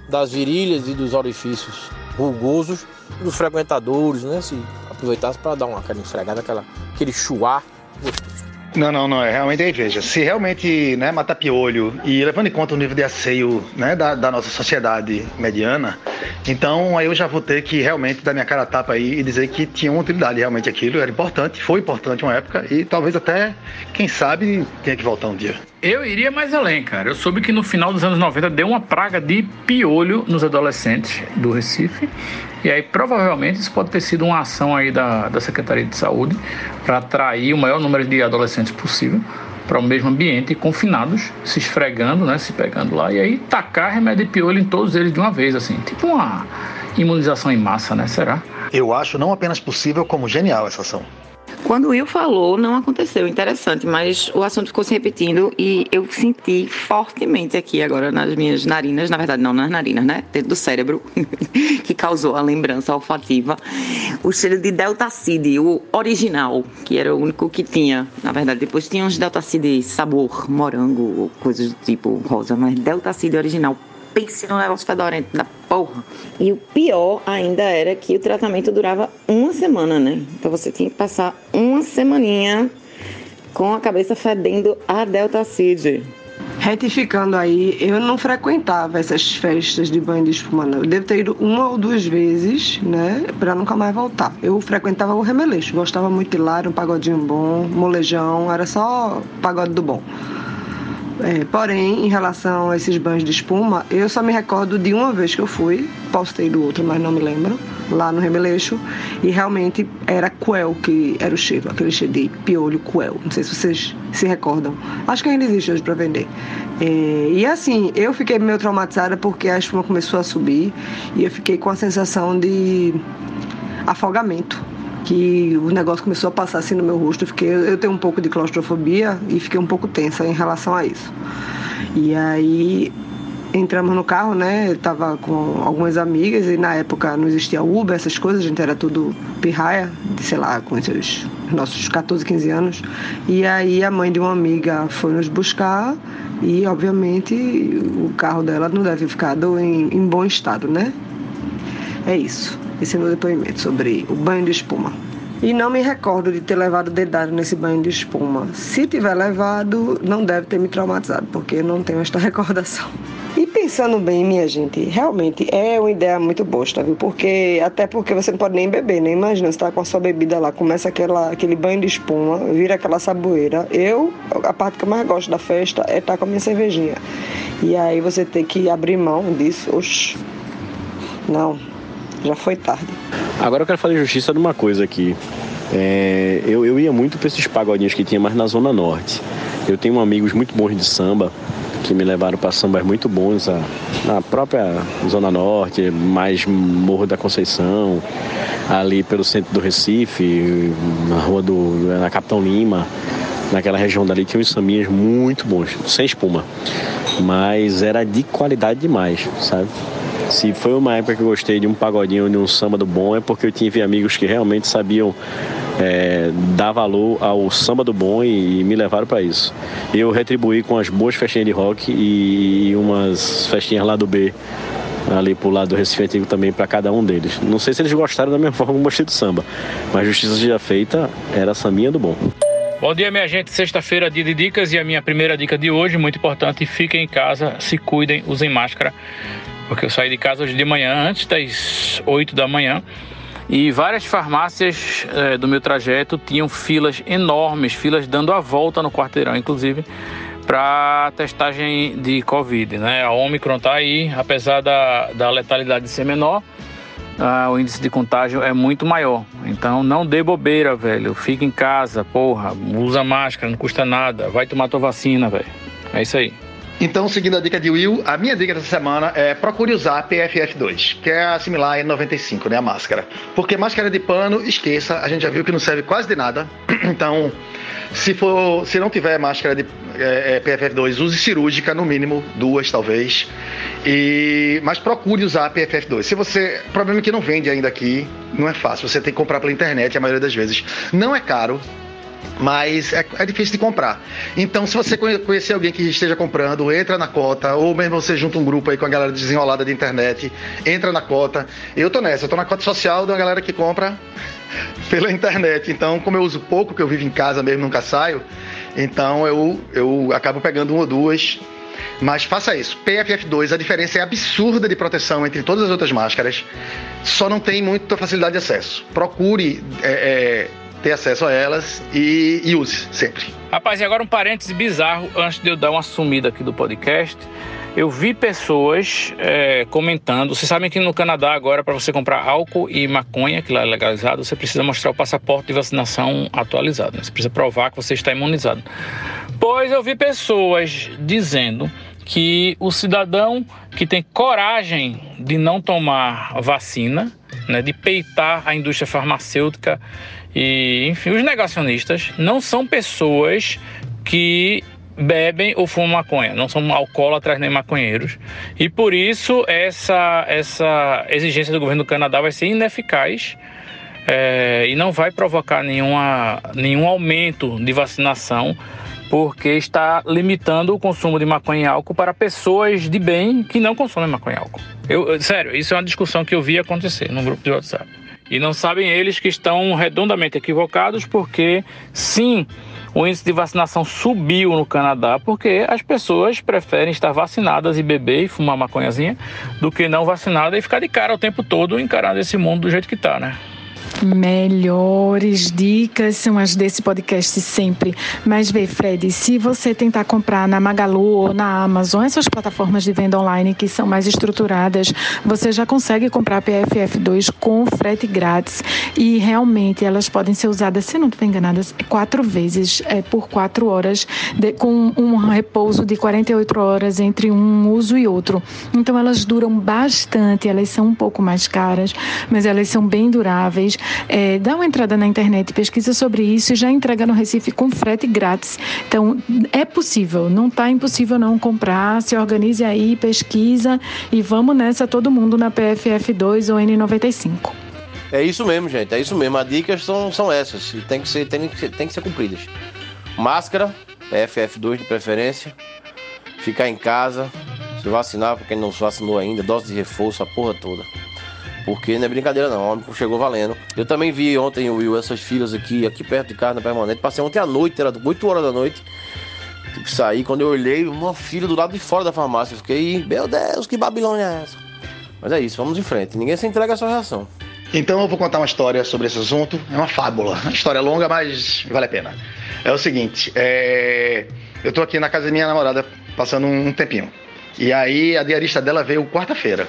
Speaker 6: Das virilhas e dos orifícios rugosos dos frequentadores, né? Se aproveitasse para dar uma aquela esfregada, aquela, aquele chuá gostoso.
Speaker 7: Não, não, não. É realmente aí, veja. Se realmente né, matar piolho e levando em conta o nível de asseio né, da, da, nossa sociedade mediana, então aí eu já vou ter que realmente dar minha cara a tapa aí e dizer que tinha uma utilidade realmente aquilo, era importante, foi importante uma época e talvez até, quem sabe, tenha que voltar um dia.
Speaker 5: Eu iria mais além, cara. Eu soube que no final dos anos 90 deu uma praga de piolho nos adolescentes do Recife. E aí, provavelmente, isso pode ter sido uma ação aí da, da Secretaria de Saúde para atrair o maior número de adolescentes possível para o mesmo ambiente, confinados, se esfregando, né, se pegando lá, e aí tacar remédio de piolho em todos eles de uma vez, assim, tipo uma imunização em massa, né? Será?
Speaker 7: Eu acho não apenas possível, como genial essa ação.
Speaker 8: Quando o Will falou, não aconteceu. Interessante, mas o assunto ficou se repetindo e eu senti fortemente aqui agora nas minhas narinas, na verdade não nas narinas, né? Dentro do cérebro, *laughs* que causou a lembrança olfativa, o cheiro de Deltacid, o original, que era o único que tinha. Na verdade, depois tinha uns Deltacid sabor morango, coisas do tipo rosa, mas Deltacid original pense no negócio fedorento da porra. E o pior ainda era que o tratamento durava uma semana, né? Então você tinha que passar uma semaninha com a cabeça fedendo a Deltacid.
Speaker 11: Retificando aí, eu não frequentava essas festas de banho de espuma, não. Eu devo ter ido uma ou duas vezes, né, pra nunca mais voltar. Eu frequentava o remeleixo, gostava muito de lá, era um pagodinho bom, molejão, era só pagode do bom. É, porém, em relação a esses banhos de espuma, eu só me recordo de uma vez que eu fui, posso ter ido outra, mas não me lembro, lá no Remeleixo, e realmente era coel que era o cheiro, aquele cheiro de piolho coel. Não sei se vocês se recordam. Acho que ainda existe hoje para vender. É, e assim, eu fiquei meio traumatizada porque a espuma começou a subir e eu fiquei com a sensação de afogamento que o negócio começou a passar assim no meu rosto. Fiquei, eu tenho um pouco de claustrofobia e fiquei um pouco tensa em relação a isso. E aí entramos no carro, né? Eu tava com algumas amigas e na época não existia Uber, essas coisas, a gente era tudo pirraia, de, sei lá, com esses nossos 14, 15 anos. E aí a mãe de uma amiga foi nos buscar e obviamente o carro dela não deve ficado em, em bom estado, né? É isso. Esse meu depoimento sobre o banho de espuma. E não me recordo de ter levado dedado nesse banho de espuma. Se tiver levado, não deve ter me traumatizado, porque eu não tenho esta *laughs* recordação. E pensando bem, minha gente, realmente é uma ideia muito bosta, viu? Porque, até porque você não pode nem beber, né? Imagina, você tá com a sua bebida lá, começa aquela, aquele banho de espuma, vira aquela saboeira. Eu, a parte que eu mais gosto da festa é estar com a minha cervejinha. E aí você ter que abrir mão disso, oxi. Não, já foi tarde.
Speaker 4: Agora eu quero fazer justiça de uma coisa aqui. É, eu, eu ia muito para esses pagodinhos que tinha mais na Zona Norte. Eu tenho amigos muito bons de samba que me levaram para sambas muito bons a, na própria Zona Norte, mais Morro da Conceição, ali pelo centro do Recife, na rua do. na Capitão Lima, naquela região dali tinha uns sambinhas muito bons, sem espuma. Mas era de qualidade demais, sabe? Se foi uma época que eu gostei de um pagodinho, de um samba do bom, é porque eu tive amigos que realmente sabiam é, dar valor ao samba do bom e, e me levaram para isso. Eu retribuí com as boas festinhas de rock e, e umas festinhas lá do B, ali pro lado do Recife Antigo também para cada um deles. Não sei se eles gostaram da mesma *laughs* forma como gostei do samba, mas justiça já feita era a sambinha do bom.
Speaker 5: Bom dia, minha gente. Sexta-feira, dia de dicas e a minha primeira dica de hoje, muito importante, fiquem em casa, se cuidem, usem máscara, porque eu saí de casa hoje de manhã, antes das 8 da manhã, e várias farmácias eh, do meu trajeto tinham filas enormes, filas dando a volta no quarteirão, inclusive, para testagem de Covid. Né? A Omicron está aí, apesar da, da letalidade ser menor, ah, o índice de contágio é muito maior. Então não dê bobeira, velho. Fica em casa, porra, usa máscara, não custa nada. Vai tomar tua vacina, velho. É isso aí.
Speaker 7: Então, seguindo a dica de Will, a minha dica dessa semana é procure usar PFF2, que é a similar a N95, né, a máscara. Porque máscara de pano, esqueça, a gente já viu que não serve quase de nada. *clears throat* Então, se for, se não tiver máscara de é, é, PFF2, use cirúrgica, no mínimo duas talvez. E mas procure usar a PFF2. Se você, o problema é que não vende ainda aqui, não é fácil. Você tem que comprar pela internet a maioria das vezes. Não é caro, mas é, é, difícil de comprar. Então, se você conhecer alguém que esteja comprando, entra na cota, ou mesmo você junta um grupo aí com a galera desenrolada de internet, entra na cota. Eu tô nessa, eu tô na cota social da galera que compra *laughs* pela internet. Então, como eu uso pouco, que eu vivo em casa mesmo, nunca saio, então eu, eu acabo pegando uma ou duas. Mas faça isso. PFF2, a diferença é absurda de proteção entre todas as outras máscaras, só não tem muita facilidade de acesso. Procure. É, é, ter acesso a elas e, e use sempre.
Speaker 5: Rapaz, e agora um parêntese bizarro antes de eu dar uma sumida aqui do podcast. Eu vi pessoas é, comentando. Vocês sabem que no Canadá, agora, para você comprar álcool e maconha, que lá é legalizado, você precisa mostrar o passaporte de vacinação atualizado. Né? Você precisa provar que você está imunizado. Pois eu vi pessoas dizendo que o cidadão que tem coragem de não tomar vacina, né, de peitar a indústria farmacêutica e, enfim, os negacionistas não são pessoas que bebem ou fumam maconha, não são alcoólatras nem maconheiros. E por isso essa, essa exigência do governo do Canadá vai ser ineficaz é, e não vai provocar nenhuma, nenhum aumento de vacinação, porque está limitando o consumo de maconha e álcool para pessoas de bem que não consomem maconha e álcool. Eu, sério, isso é uma discussão que eu vi acontecer no grupo de WhatsApp. E não sabem eles que estão redondamente equivocados, porque sim, o índice de vacinação subiu no Canadá porque as pessoas preferem estar vacinadas e beber e fumar maconhazinha do que não vacinada e ficar de cara o tempo todo encarando esse mundo do jeito que tá, né?
Speaker 10: Melhores dicas são as desse podcast sempre. Mas vê, Fred, se você tentar comprar na Magalu ou na Amazon, essas plataformas de venda online que são mais estruturadas, você já consegue comprar PFF2 com frete grátis e realmente elas podem ser usadas, se não estiver enganada, quatro vezes é, por quatro horas, de, com um repouso de 48 horas entre um uso e outro. Então elas duram bastante, elas são um pouco mais caras, mas elas são bem duráveis é, dá uma entrada na internet, pesquisa sobre isso e já entrega no Recife com frete grátis. Então, é possível, não está impossível não comprar. Se organize aí, pesquisa e vamos nessa todo mundo na PFF2 ou N95.
Speaker 6: É isso mesmo, gente. É isso mesmo. As dicas são, são essas. E tem que ser, tem que ser, tem que ser cumpridas. Máscara, PFF2 de preferência. Ficar em casa. Se vacinar para quem não se vacinou ainda. Dose de reforço, a porra toda. Porque não é brincadeira não, o homem chegou valendo. Eu também vi ontem, Will, essas filas aqui, aqui perto de casa, na permanente. Passei ontem à noite, era 8 horas da noite. Tive que sair, quando eu olhei, uma fila do lado de fora da farmácia. Eu fiquei, meu Deus, que Babilônia é essa? Mas é isso, vamos em frente. Ninguém se entrega a sua reação.
Speaker 7: Então eu vou contar uma história sobre esse assunto. É uma fábula. Uma história longa, mas vale a pena. É o seguinte, é... eu tô aqui na casa da minha namorada passando um tempinho. E aí a diarista dela veio quarta-feira.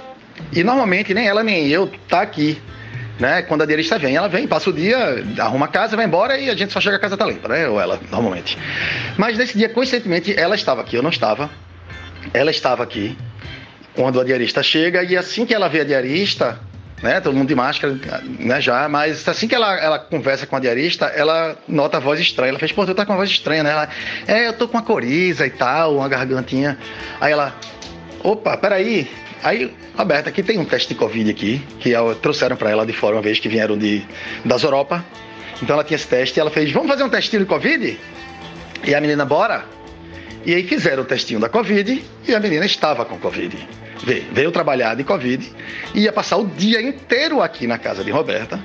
Speaker 7: E normalmente nem ela nem eu tá aqui, né? Quando a diarista vem, ela vem, passa o dia, arruma a casa, vai embora e a gente só chega a casa tá limpa, né? Ou ela, normalmente. Mas nesse dia, coincidentemente, ela estava aqui, eu não estava. Ela estava aqui quando a diarista chega e assim que ela vê a diarista, né? Todo mundo de máscara, né? Já, mas assim que ela, ela conversa com a diarista, ela nota a voz estranha. Ela fez, pô, tu tá com uma voz estranha, né? Ela, é, eu tô com uma coriza e tal, uma gargantinha. Aí ela, opa, peraí, Aí, Roberta, aqui tem um teste de Covid aqui, que trouxeram para ela de fora uma vez que vieram de, das Europa. Então ela tinha esse teste e ela fez, vamos fazer um testinho de Covid? E a menina, bora? E aí fizeram o testinho da Covid e a menina estava com Covid. Veio, veio trabalhar de Covid e ia passar o dia inteiro aqui na casa de Roberta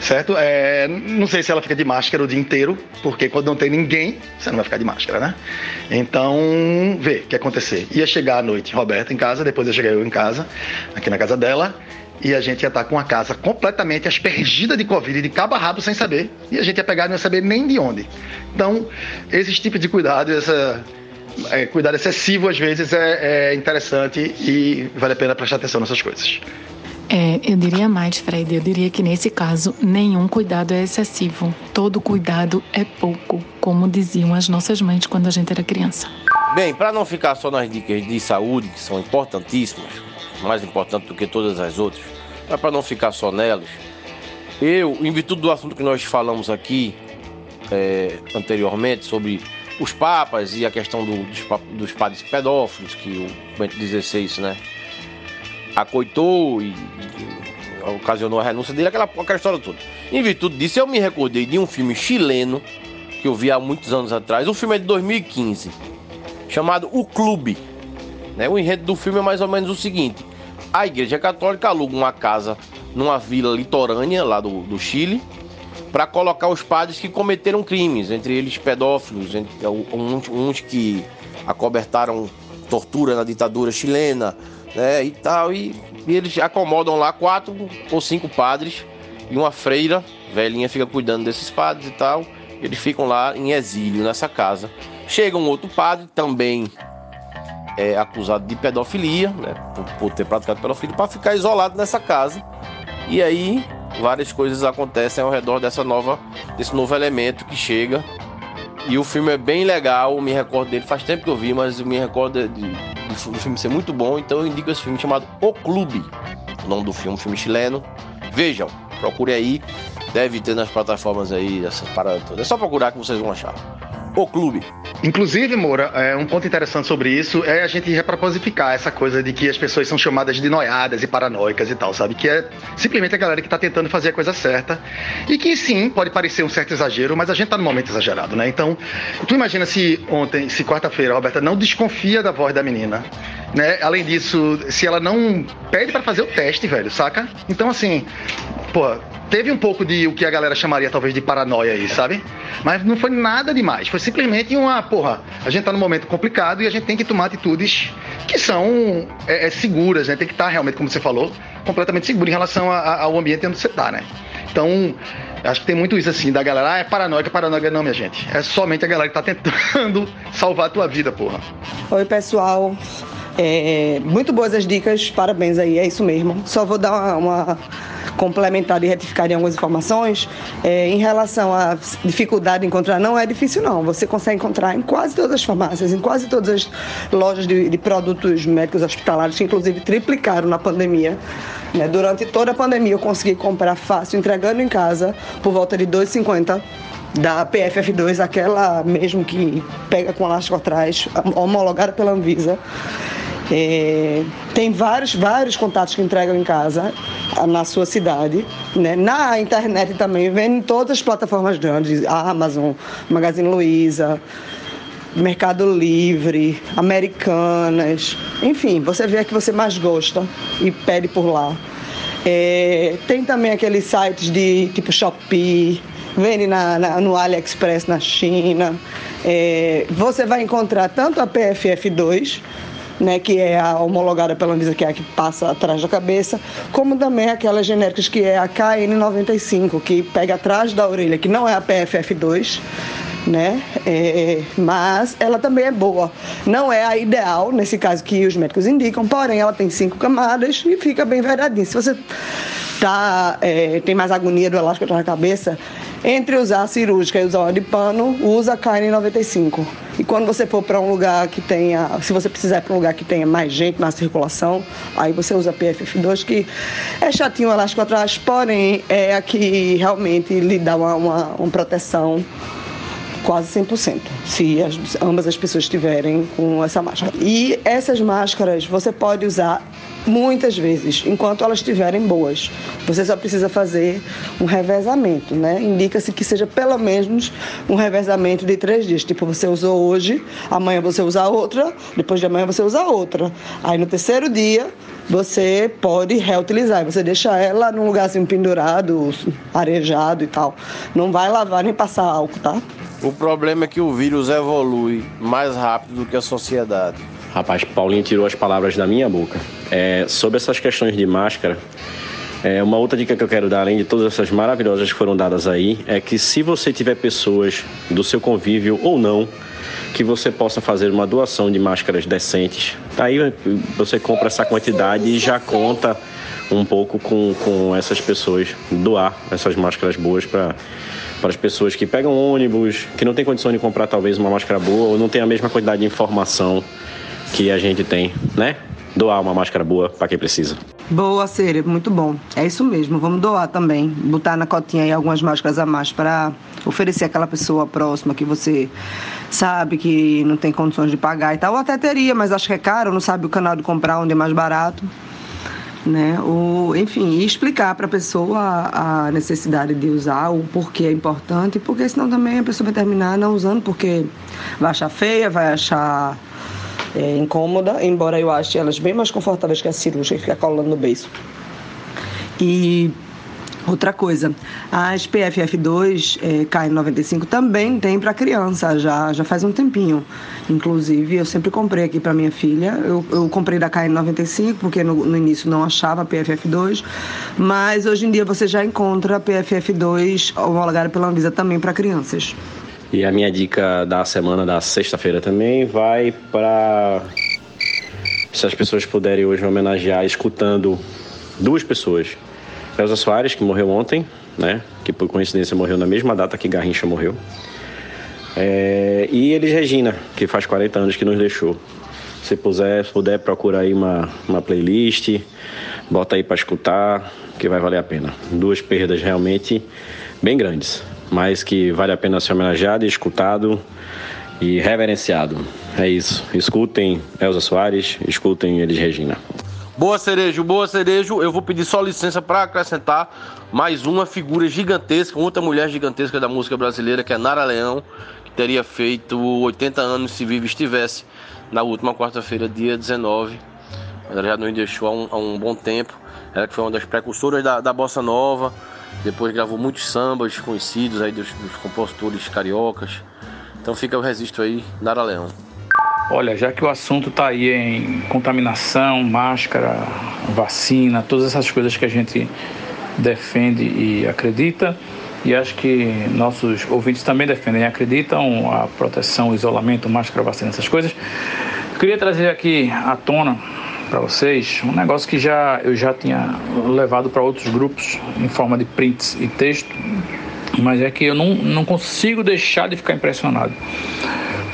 Speaker 7: certo? É, não sei se ela fica de máscara o dia inteiro, porque quando não tem ninguém, você não vai ficar de máscara, né? Então, vê o que acontecer. Ia chegar à noite Roberta em casa, depois ia chegar eu em casa, aqui na casa dela, e a gente ia estar com a casa completamente aspergida de Covid, de cabo a rabo, sem saber, e a gente ia pegar e não ia saber nem de onde. Então, esses tipos de cuidado, essa, é, cuidado excessivo às vezes é, é interessante e vale a pena prestar atenção nessas coisas.
Speaker 10: É, eu diria mais, Fred. Eu diria que nesse caso, nenhum cuidado é excessivo. Todo cuidado é pouco, como diziam as nossas mães quando a gente era criança.
Speaker 6: Bem, para não ficar só nas dicas de saúde, que são importantíssimas, mais importantes do que todas as outras, mas para não ficar só nelas, eu, em virtude do assunto que nós falamos aqui é, anteriormente, sobre os papas e a questão do, dos, dos padres pedófilos, que o Bento XVI, né, acoitou e, ocasionou a renúncia dele, aquela, aquela história toda. Em virtude disso, eu me recordei de um filme chileno que eu vi há muitos anos atrás. O filme é de 2015, chamado O Clube. Né? O enredo do filme é mais ou menos o seguinte: a Igreja Católica aluga uma casa numa vila litorânea lá do, do Chile para colocar os padres que cometeram crimes, entre eles pedófilos, entre, uns, uns que acobertaram tortura na ditadura chilena, né, e tal. E, e eles acomodam lá quatro ou cinco padres e uma freira, velhinha, fica cuidando desses padres e tal. Eles ficam lá em exílio nessa casa. Chega um outro padre, também é, acusado de pedofilia, né, por, por ter praticado pedofilia, para ficar isolado nessa casa. E aí várias coisas acontecem ao redor dessa nova, desse novo elemento que chega. E o filme é bem legal, me recordo dele, faz tempo que eu vi, mas me recordo de, do filme ser muito bom, então eu indico esse filme chamado O Clube. O nome do filme, filme chileno. Vejam. Procure aí, deve ter nas plataformas aí essas paradas todas. É só procurar que vocês vão achar. O Clube.
Speaker 7: Inclusive, Moura, é, um ponto interessante sobre isso é a gente reproposificar essa coisa de que as pessoas são chamadas de noiadas e paranoicas e tal, sabe? Que é simplesmente a galera que tá tentando fazer a coisa certa. E que sim, pode parecer um certo exagero, mas a gente tá num momento exagerado, né? Então, tu imagina se ontem, se quarta-feira, a Roberta não desconfia da voz da menina, né? Além disso, se ela não pede para fazer o teste, velho, saca? Então, assim, pô, teve um pouco de o que a galera chamaria talvez de paranoia aí, sabe? Mas não foi nada demais. Foi simplesmente uma, porra, a gente tá num momento complicado e a gente tem que tomar atitudes que são é, é, seguras, né? Tem que estar realmente, como você falou, completamente seguro em relação a- a- ao ambiente onde você tá, né? Então, acho que tem muito isso assim, da galera, ah, é paranoica, paranoica não, minha gente. É somente a galera que tá tentando *laughs* salvar a tua vida, porra.
Speaker 11: Oi, pessoal. É, muito boas as dicas, parabéns aí, é isso mesmo. Só vou dar uma, uma complementada e retificar em algumas informações. É, em relação à dificuldade de encontrar, não é difícil não. Você consegue encontrar em quase todas as farmácias, em quase todas as lojas de, de produtos médicos hospitalares, que inclusive triplicaram na pandemia. né? Durante toda a pandemia eu consegui comprar fácil, entregando em casa, por volta de R$ 2,50 da PFF2, aquela mesmo que pega com elástico atrás, homologada pela Anvisa. É, tem vários, vários contatos que entregam em casa, na sua cidade. Né? Na internet também, vende em todas as plataformas grandes, a Amazon, Magazine Luiza, Mercado Livre, Americanas, enfim, você vê a que você mais gosta e pede por lá. É, tem também aqueles sites de tipo Shopee, vende na, na- no AliExpress na China. É, você vai encontrar tanto a PFF2, né, que é a homologada pela Anvisa, que é a que passa atrás da cabeça, como também aquelas genéricas que é a KN95, que pega atrás da orelha, que não é a PFF2, né? É, mas ela também é boa. Não é a ideal, nesse caso que os médicos indicam, porém ela tem cinco camadas e fica bem verdadinha. Se você tá, é, tem mais agonia do elástico atrás da cabeça, entre usar a cirúrgica e usar uma de pano, usa a KN95. E quando você for para um lugar que tenha, se você precisar para um lugar que tenha mais gente na circulação, aí você usa a PFF2, que é chatinho o elástico atrás, porém é a que realmente lhe dá uma, uma, uma proteção quase 100%, se as, ambas as pessoas estiverem com essa máscara. E essas máscaras você pode usar muitas vezes, enquanto elas estiverem boas. Você só precisa fazer um revezamento, né? Indica-se que seja pelo menos um revezamento de três dias. Tipo, você usou hoje, amanhã você usa outra, depois de amanhã você usa outra. Aí no terceiro dia você pode reutilizar. Você deixa ela num lugarzinho pendurado, arejado e tal. Não vai lavar nem passar álcool, tá?
Speaker 6: O problema é que o vírus evolui mais rápido do que a sociedade.
Speaker 4: Rapaz, Paulinho tirou as palavras da minha boca. É, sobre essas questões de máscara, é, uma outra dica que eu quero dar, além de todas essas maravilhosas que foram dadas aí, é que se você tiver pessoas do seu convívio ou não, que você possa fazer uma doação de máscaras decentes. Aí você compra essa quantidade e já conta um pouco com, com essas pessoas, doar essas máscaras boas para para as pessoas que pegam ônibus, que não tem condição de comprar talvez uma máscara boa ou não tem a mesma quantidade de informação que a gente tem, né? Doar uma máscara boa para quem precisa.
Speaker 11: Boa, Cere, muito bom. É isso mesmo, vamos doar também. Botar na cotinha aí algumas máscaras a mais para oferecer àquela pessoa próxima que você sabe que não tem condições de pagar e tal. Ou até teria, mas acho que é caro, não sabe o canal de comprar onde é mais barato. Né? O, enfim, explicar para a pessoa a necessidade de usar, o porquê é importante, porque senão também a pessoa vai terminar não usando, porque vai achar feia, vai achar é, incômoda, embora eu ache elas bem mais confortáveis que a cirúrgica, que fica colando no beiço. E outra coisa, as PFF2 é, KN95 também tem para criança, já, já faz um tempinho. Inclusive, eu sempre comprei aqui para minha filha. Eu, eu comprei da KN95 porque no, no início não achava PFF2, mas hoje em dia você já encontra PFF2 homologada pela Anvisa também para crianças.
Speaker 4: E a minha dica da semana, da sexta-feira também, vai para. Se as pessoas puderem hoje homenagear escutando duas pessoas. Elza Soares, que morreu ontem, né? Que por coincidência morreu na mesma data que Garrincha morreu. É, e Elis Regina, que faz 40 anos que nos deixou. Se puder, procurar aí uma, uma playlist, Bota aí para escutar, que vai valer a pena. Duas perdas realmente bem grandes, mas que vale a pena ser homenageado escutado e reverenciado. É isso. Escutem Elza Soares, escutem Elis Regina.
Speaker 6: Boa Cerejo, boa Cerejo. Eu vou pedir só licença para acrescentar mais uma figura gigantesca, outra mulher gigantesca da música brasileira, que é Nara Leão, que teria feito 80 anos se vive estivesse na última quarta-feira, dia 19. Ela já nos deixou há um, há um, bom tempo. Ela que foi uma das precursoras da, da bossa nova. Depois gravou muitos sambas conhecidos aí dos, dos compositores cariocas. Então fica o registro aí, Nara Leão.
Speaker 5: Olha, já que o assunto está aí em contaminação, máscara, vacina, todas essas coisas que a gente defende e acredita, e acho que nossos ouvintes também defendem e acreditam a proteção, isolamento, máscara, vacina, essas coisas. Eu queria trazer aqui à tona para vocês um negócio que já eu já tinha levado para outros grupos em forma de prints e texto, mas é que eu não, não consigo deixar de ficar impressionado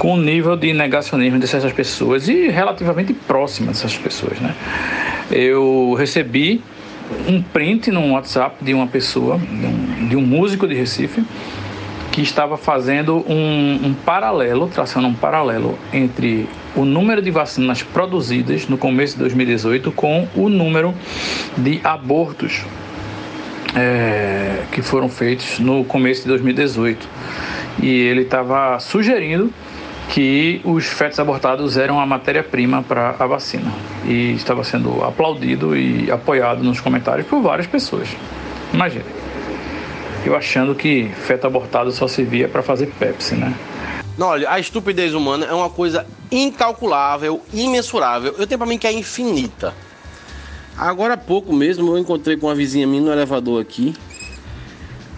Speaker 5: com o nível de negacionismo dessas pessoas e relativamente próximas dessas pessoas, né? Eu recebi um print no WhatsApp de uma pessoa, de um, de um músico de Recife, que estava fazendo um, um, paralelo, traçando um paralelo entre o número de vacinas produzidas no começo de 2018 com o número de abortos é, que foram feitos no começo de 2018. E ele estava sugerindo que os fetos abortados eram a matéria-prima para a vacina. E estava sendo aplaudido e apoiado nos comentários por várias pessoas. Imagine. Eu achando que feto abortado só servia para fazer Pepsi, né?
Speaker 6: Não, olha, a estupidez humana é uma coisa incalculável, imensurável. Eu tenho para mim que é infinita. Agora há pouco mesmo eu encontrei com uma vizinha minha no elevador aqui.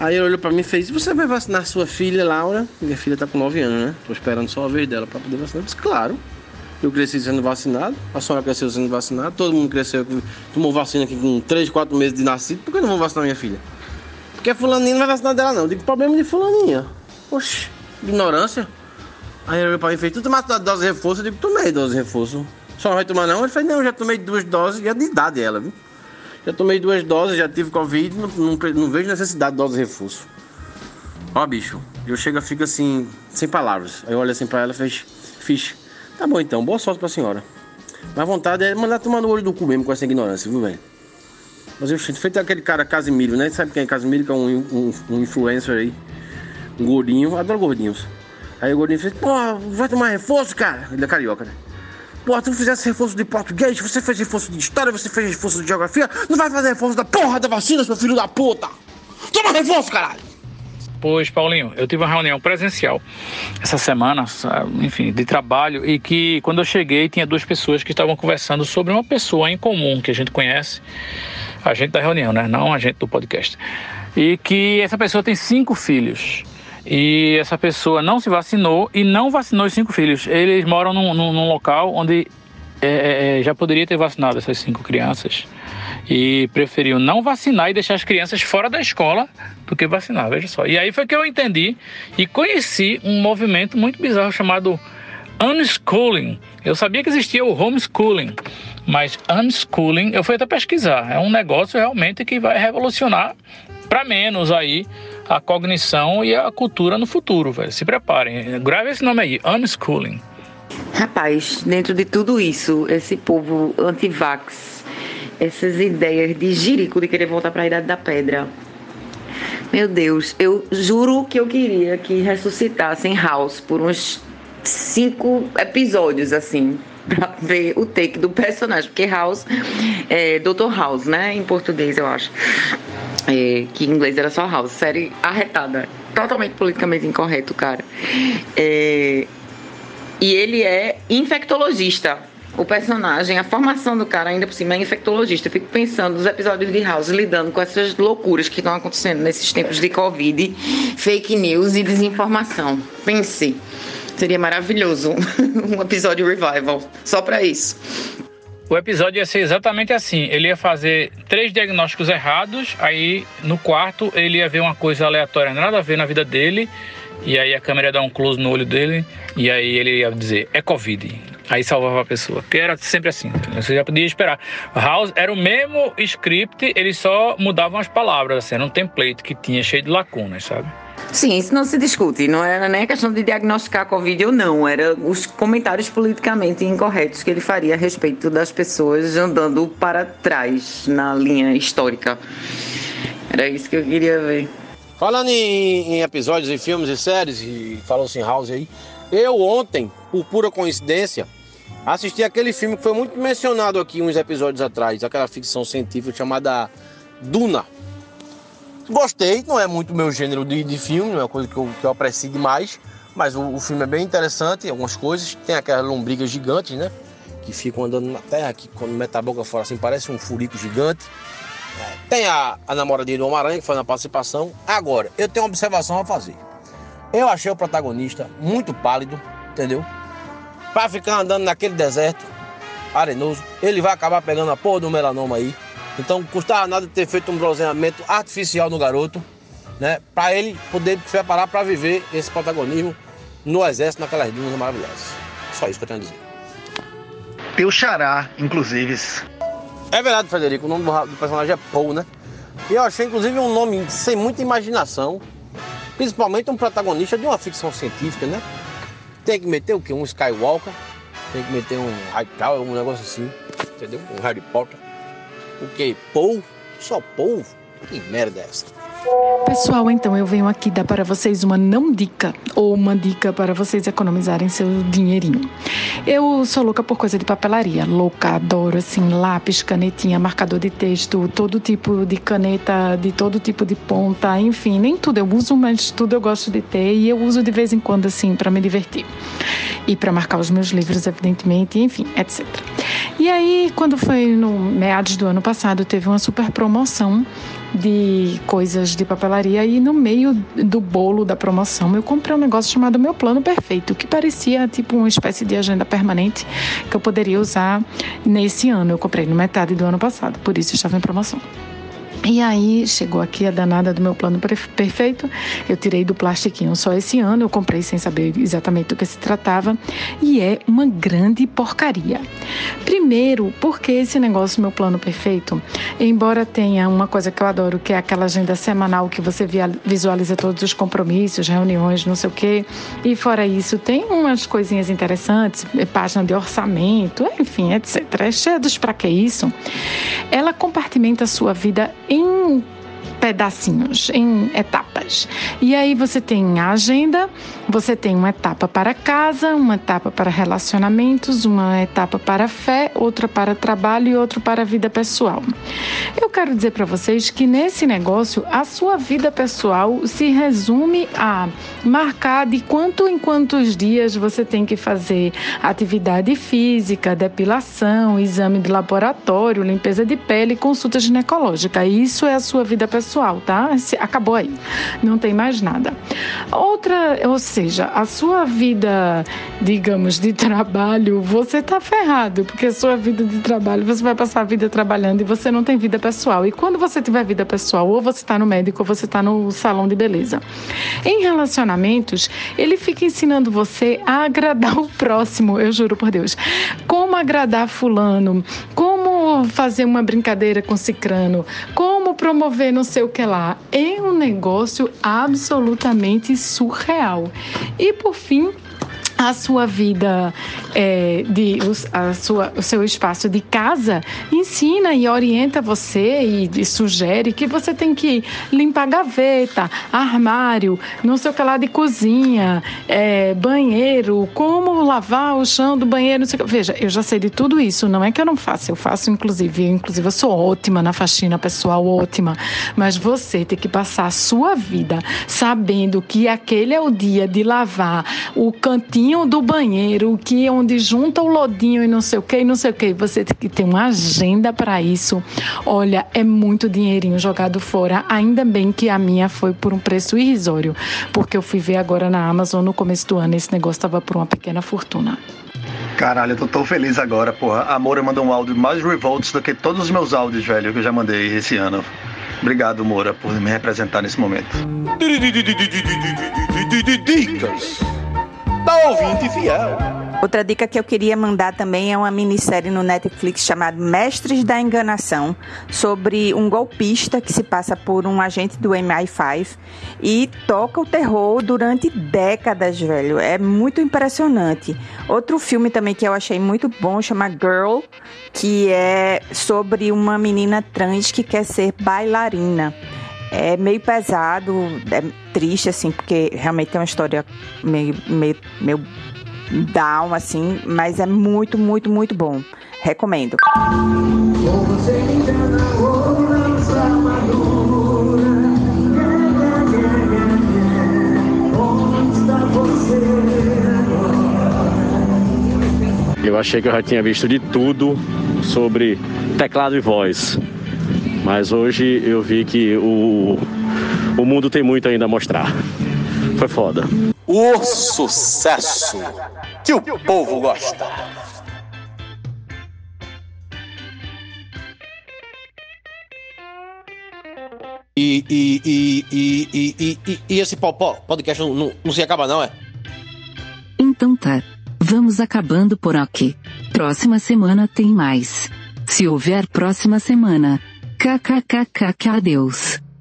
Speaker 6: Aí ele olhou pra mim e fez: Você vai vacinar sua filha, Laura? Minha filha tá com 9 anos, né? Tô esperando só a vez dela pra poder vacinar. Eu disse: Claro. Eu cresci sendo vacinado, a senhora cresceu sendo vacinada, todo mundo cresceu, tomou vacina aqui com 3, 4 meses de nascido. Por que eu não vou vacinar minha filha? Porque fulaninha não vai vacinar dela, não. Eu digo: Problema de fulaninha. Oxi, ignorância. Aí ele olhou pra mim e fez: Tu tomaste dose de reforço? Eu digo: Tomei dose de reforço. Só não vai tomar, não? Ele fez: Não, já tomei duas doses e é de idade ela, viu? Já tomei duas doses, já tive Covid, não, não, não vejo necessidade de dose de reforço. Ó, bicho, eu chego e fico assim, sem palavras. Aí eu olho assim pra ela e fez, fiz. Tá bom então, boa sorte pra senhora. Mas vontade é mandar tomar no olho do cu mesmo com essa ignorância, viu, velho? Mas eu feito aquele cara Casimiro, né? Sabe quem é Casimiro? Que é um, um, um influencer aí. Um gordinho, adoro gordinhos. Aí o gordinho fez, pô, vai tomar reforço, cara? Ele é carioca, né? Pô, tu fizesse reforço de português, você fez reforço de história, você fez reforço de geografia, não vai fazer reforço da porra da vacina, seu filho da puta! Toma reforço, caralho!
Speaker 5: Pois, Paulinho, eu tive uma reunião presencial essa semana, enfim, de trabalho, e que quando eu cheguei tinha duas pessoas que estavam conversando sobre uma pessoa em comum que a gente conhece, a gente da reunião, né? Não a gente do podcast. E que essa pessoa tem cinco filhos e essa pessoa não se vacinou e não vacinou os cinco filhos. Eles moram num, num, num local onde é, é, já poderia ter vacinado essas cinco crianças e preferiu não vacinar e deixar as crianças fora da escola do que vacinar, veja só. E aí foi que eu entendi e conheci um movimento muito bizarro chamado unschooling. Eu sabia que existia o homeschooling, mas unschooling eu fui até pesquisar. É um negócio realmente que vai revolucionar para menos aí a cognição e a cultura no futuro, velho. Se preparem. Grave esse nome aí, unschooling.
Speaker 8: Rapaz, dentro de tudo isso, esse povo anti-vax, essas ideias de jirico de querer voltar para a idade da pedra. Meu Deus, eu juro que eu queria que ressuscitassem House por uns cinco episódios, assim, pra ver o take do personagem, porque House é Dr. House, né? Em português, eu acho. É, que em inglês era só House, série arretada, totalmente politicamente incorreto, cara. É, e ele é infectologista. O personagem, a formação do cara ainda por cima é infectologista. Eu fico pensando nos episódios de House lidando com essas loucuras que estão acontecendo nesses tempos de Covid, fake news e desinformação. Pense. Seria maravilhoso *laughs* um episódio revival, só para isso.
Speaker 5: O episódio ia ser exatamente assim. Ele ia fazer três diagnósticos errados, aí no quarto ele ia ver uma coisa aleatória, nada a ver na vida dele, e aí a câmera ia dar um close no olho dele, e aí ele ia dizer, é Covid. Aí salvava a pessoa. Porque era sempre assim. Você já podia esperar. House era o mesmo script, eles só mudavam as palavras, assim, era um template que tinha cheio de lacunas, sabe?
Speaker 8: Sim, isso não se discute. Não era nem questão de diagnosticar Covid ou não. Era os comentários politicamente incorretos que ele faria a respeito das pessoas andando para trás na linha histórica. Era isso que eu queria ver.
Speaker 6: Falando em, em episódios e filmes e séries, e falou-se em House aí, eu ontem, por pura coincidência, assisti aquele filme que foi muito mencionado aqui uns episódios atrás, aquela ficção científica chamada Duna. Gostei, não é muito meu gênero de, de filme, não é uma coisa que eu, que eu aprecio demais, mas o, o filme é bem interessante, algumas coisas. Tem aquelas lombrigas gigantes, né? Que ficam andando na terra, que quando mete a boca fora assim, parece um furico gigante. Tem a, a namoradinha do Homem-Aranha que foi na participação. Agora, eu tenho uma observação a fazer. Eu achei o protagonista muito pálido, entendeu? Pra ficar andando naquele deserto arenoso, ele vai acabar pegando a porra do melanoma aí. Então, custava nada ter feito um bronzeamento artificial no garoto, né? Pra ele poder se preparar para viver esse protagonismo no exército, naquelas dunas maravilhosas. Só isso que eu tenho a dizer.
Speaker 7: Teu xará, inclusive.
Speaker 6: É verdade, Frederico, o nome do, do personagem é Paul, né? E eu achei, inclusive, um nome sem muita imaginação. Principalmente um protagonista de uma ficção científica, né? Tem que meter o quê? Um Skywalker, tem que meter um Hightower, um negócio assim, entendeu? Um Harry Potter. O quê? Paul? Só Paul? Que merda é essa?
Speaker 10: Pessoal, então eu venho aqui dar para vocês uma não dica ou uma dica para vocês economizarem seu dinheirinho. Eu sou louca por coisa de papelaria, louca, adoro assim lápis, canetinha, marcador de texto, todo tipo de caneta, de todo tipo de ponta, enfim, nem tudo eu uso, mas tudo eu gosto de ter e eu uso de vez em quando assim para me divertir e para marcar os meus livros, evidentemente, enfim, etc. E aí, quando foi no meados do ano passado, teve uma super promoção de coisas de papelaria e no meio do bolo da promoção eu comprei um negócio chamado Meu Plano Perfeito, que parecia tipo uma espécie de agenda permanente que eu poderia usar nesse ano. Eu comprei no metade do ano passado, por isso estava em promoção. E aí chegou aqui a danada do meu plano perfeito. Eu tirei do plastiquinho só esse ano, eu comprei sem saber exatamente do que se tratava e é uma grande porcaria. Primeiro, porque esse negócio meu plano perfeito, embora tenha uma coisa que eu adoro, que é aquela agenda semanal que você visualiza todos os compromissos, reuniões, não sei o quê, e fora isso tem umas coisinhas interessantes, página de orçamento, enfim, etc. É cheia dos para que isso. Ela compartimenta a sua vida em pedacinhos, em etapas. E aí você tem a agenda, você tem uma etapa para casa, uma etapa para relacionamentos, uma etapa para fé, outra para trabalho e outra para vida pessoal. Eu quero dizer para vocês que nesse negócio a sua vida pessoal se resume a marcar de quanto em quantos dias você tem que fazer atividade física, depilação, exame de laboratório, limpeza de pele, consulta ginecológica. Isso é a sua vida pessoal, tá? Acabou aí. Não tem mais nada. Outra, ou seja, a sua vida, digamos, de trabalho, você tá ferrado, porque a sua vida de trabalho, você vai passar a vida trabalhando e você não tem vida pessoal. E quando você tiver vida pessoal, ou você está no médico ou você está no salão de beleza. Em relacionamentos, ele fica ensinando você a agradar o próximo, eu juro por Deus. Como agradar fulano, como fazer uma brincadeira com cicrano, como promover não sei o que lá. É um negócio absolutamente surreal. E por fim, a sua vida, é, de, a sua, o seu espaço de casa, ensina e orienta você e, e, sugere que você tem que limpar gaveta, armário, não sei o que lá de cozinha, é, banheiro, como lavar o chão do banheiro, não sei o que. Veja, eu já sei de tudo isso, não é que eu não faço, eu faço inclusive, inclusive eu sou ótima na faxina pessoal, ótima, mas você tem que passar a sua vida sabendo que aquele é o dia de lavar o cantinho do banheiro, que é onde junta o lodinho e não sei o que, e não sei o que. Você tem que ter uma agenda para isso. Olha, é muito dinheirinho jogado fora. Ainda bem que a minha foi por um preço irrisório, porque eu fui ver agora na Amazon no começo do ano esse negócio estava por uma pequena fortuna.
Speaker 7: Caralho, eu tô tão feliz agora, porra. A Moura mandou um áudio mais revolts do que todos os meus áudios, velho, que eu já mandei esse ano. Obrigado, Moura, por me representar nesse momento.
Speaker 6: Dicas da ouvinte fiel.
Speaker 14: Outra dica que eu queria mandar também é uma minissérie no Netflix chamada Mestres da Enganação, sobre um golpista que se passa por um agente do MI5 e toca o terror durante décadas, velho. É muito impressionante. Outro filme também que eu achei muito bom chama Girl, que é sobre uma menina trans que quer ser bailarina. É meio pesado, é triste, assim, porque realmente tem uma história meio, meio, meio down, assim, mas é muito, muito, muito bom. Recomendo.
Speaker 4: Eu achei que eu já tinha visto de tudo sobre teclado e voz. Mas hoje eu vi que o, o mundo tem muito ainda a mostrar. Foi foda.
Speaker 15: O sucesso que o povo gosta.
Speaker 6: E, e, e, e, e, e, e, e esse po- po- podcast não, não, não se acaba, não, é?
Speaker 16: Então tá. Vamos acabando por aqui. Próxima semana tem mais. Se houver próxima semana. KKKKK adeus.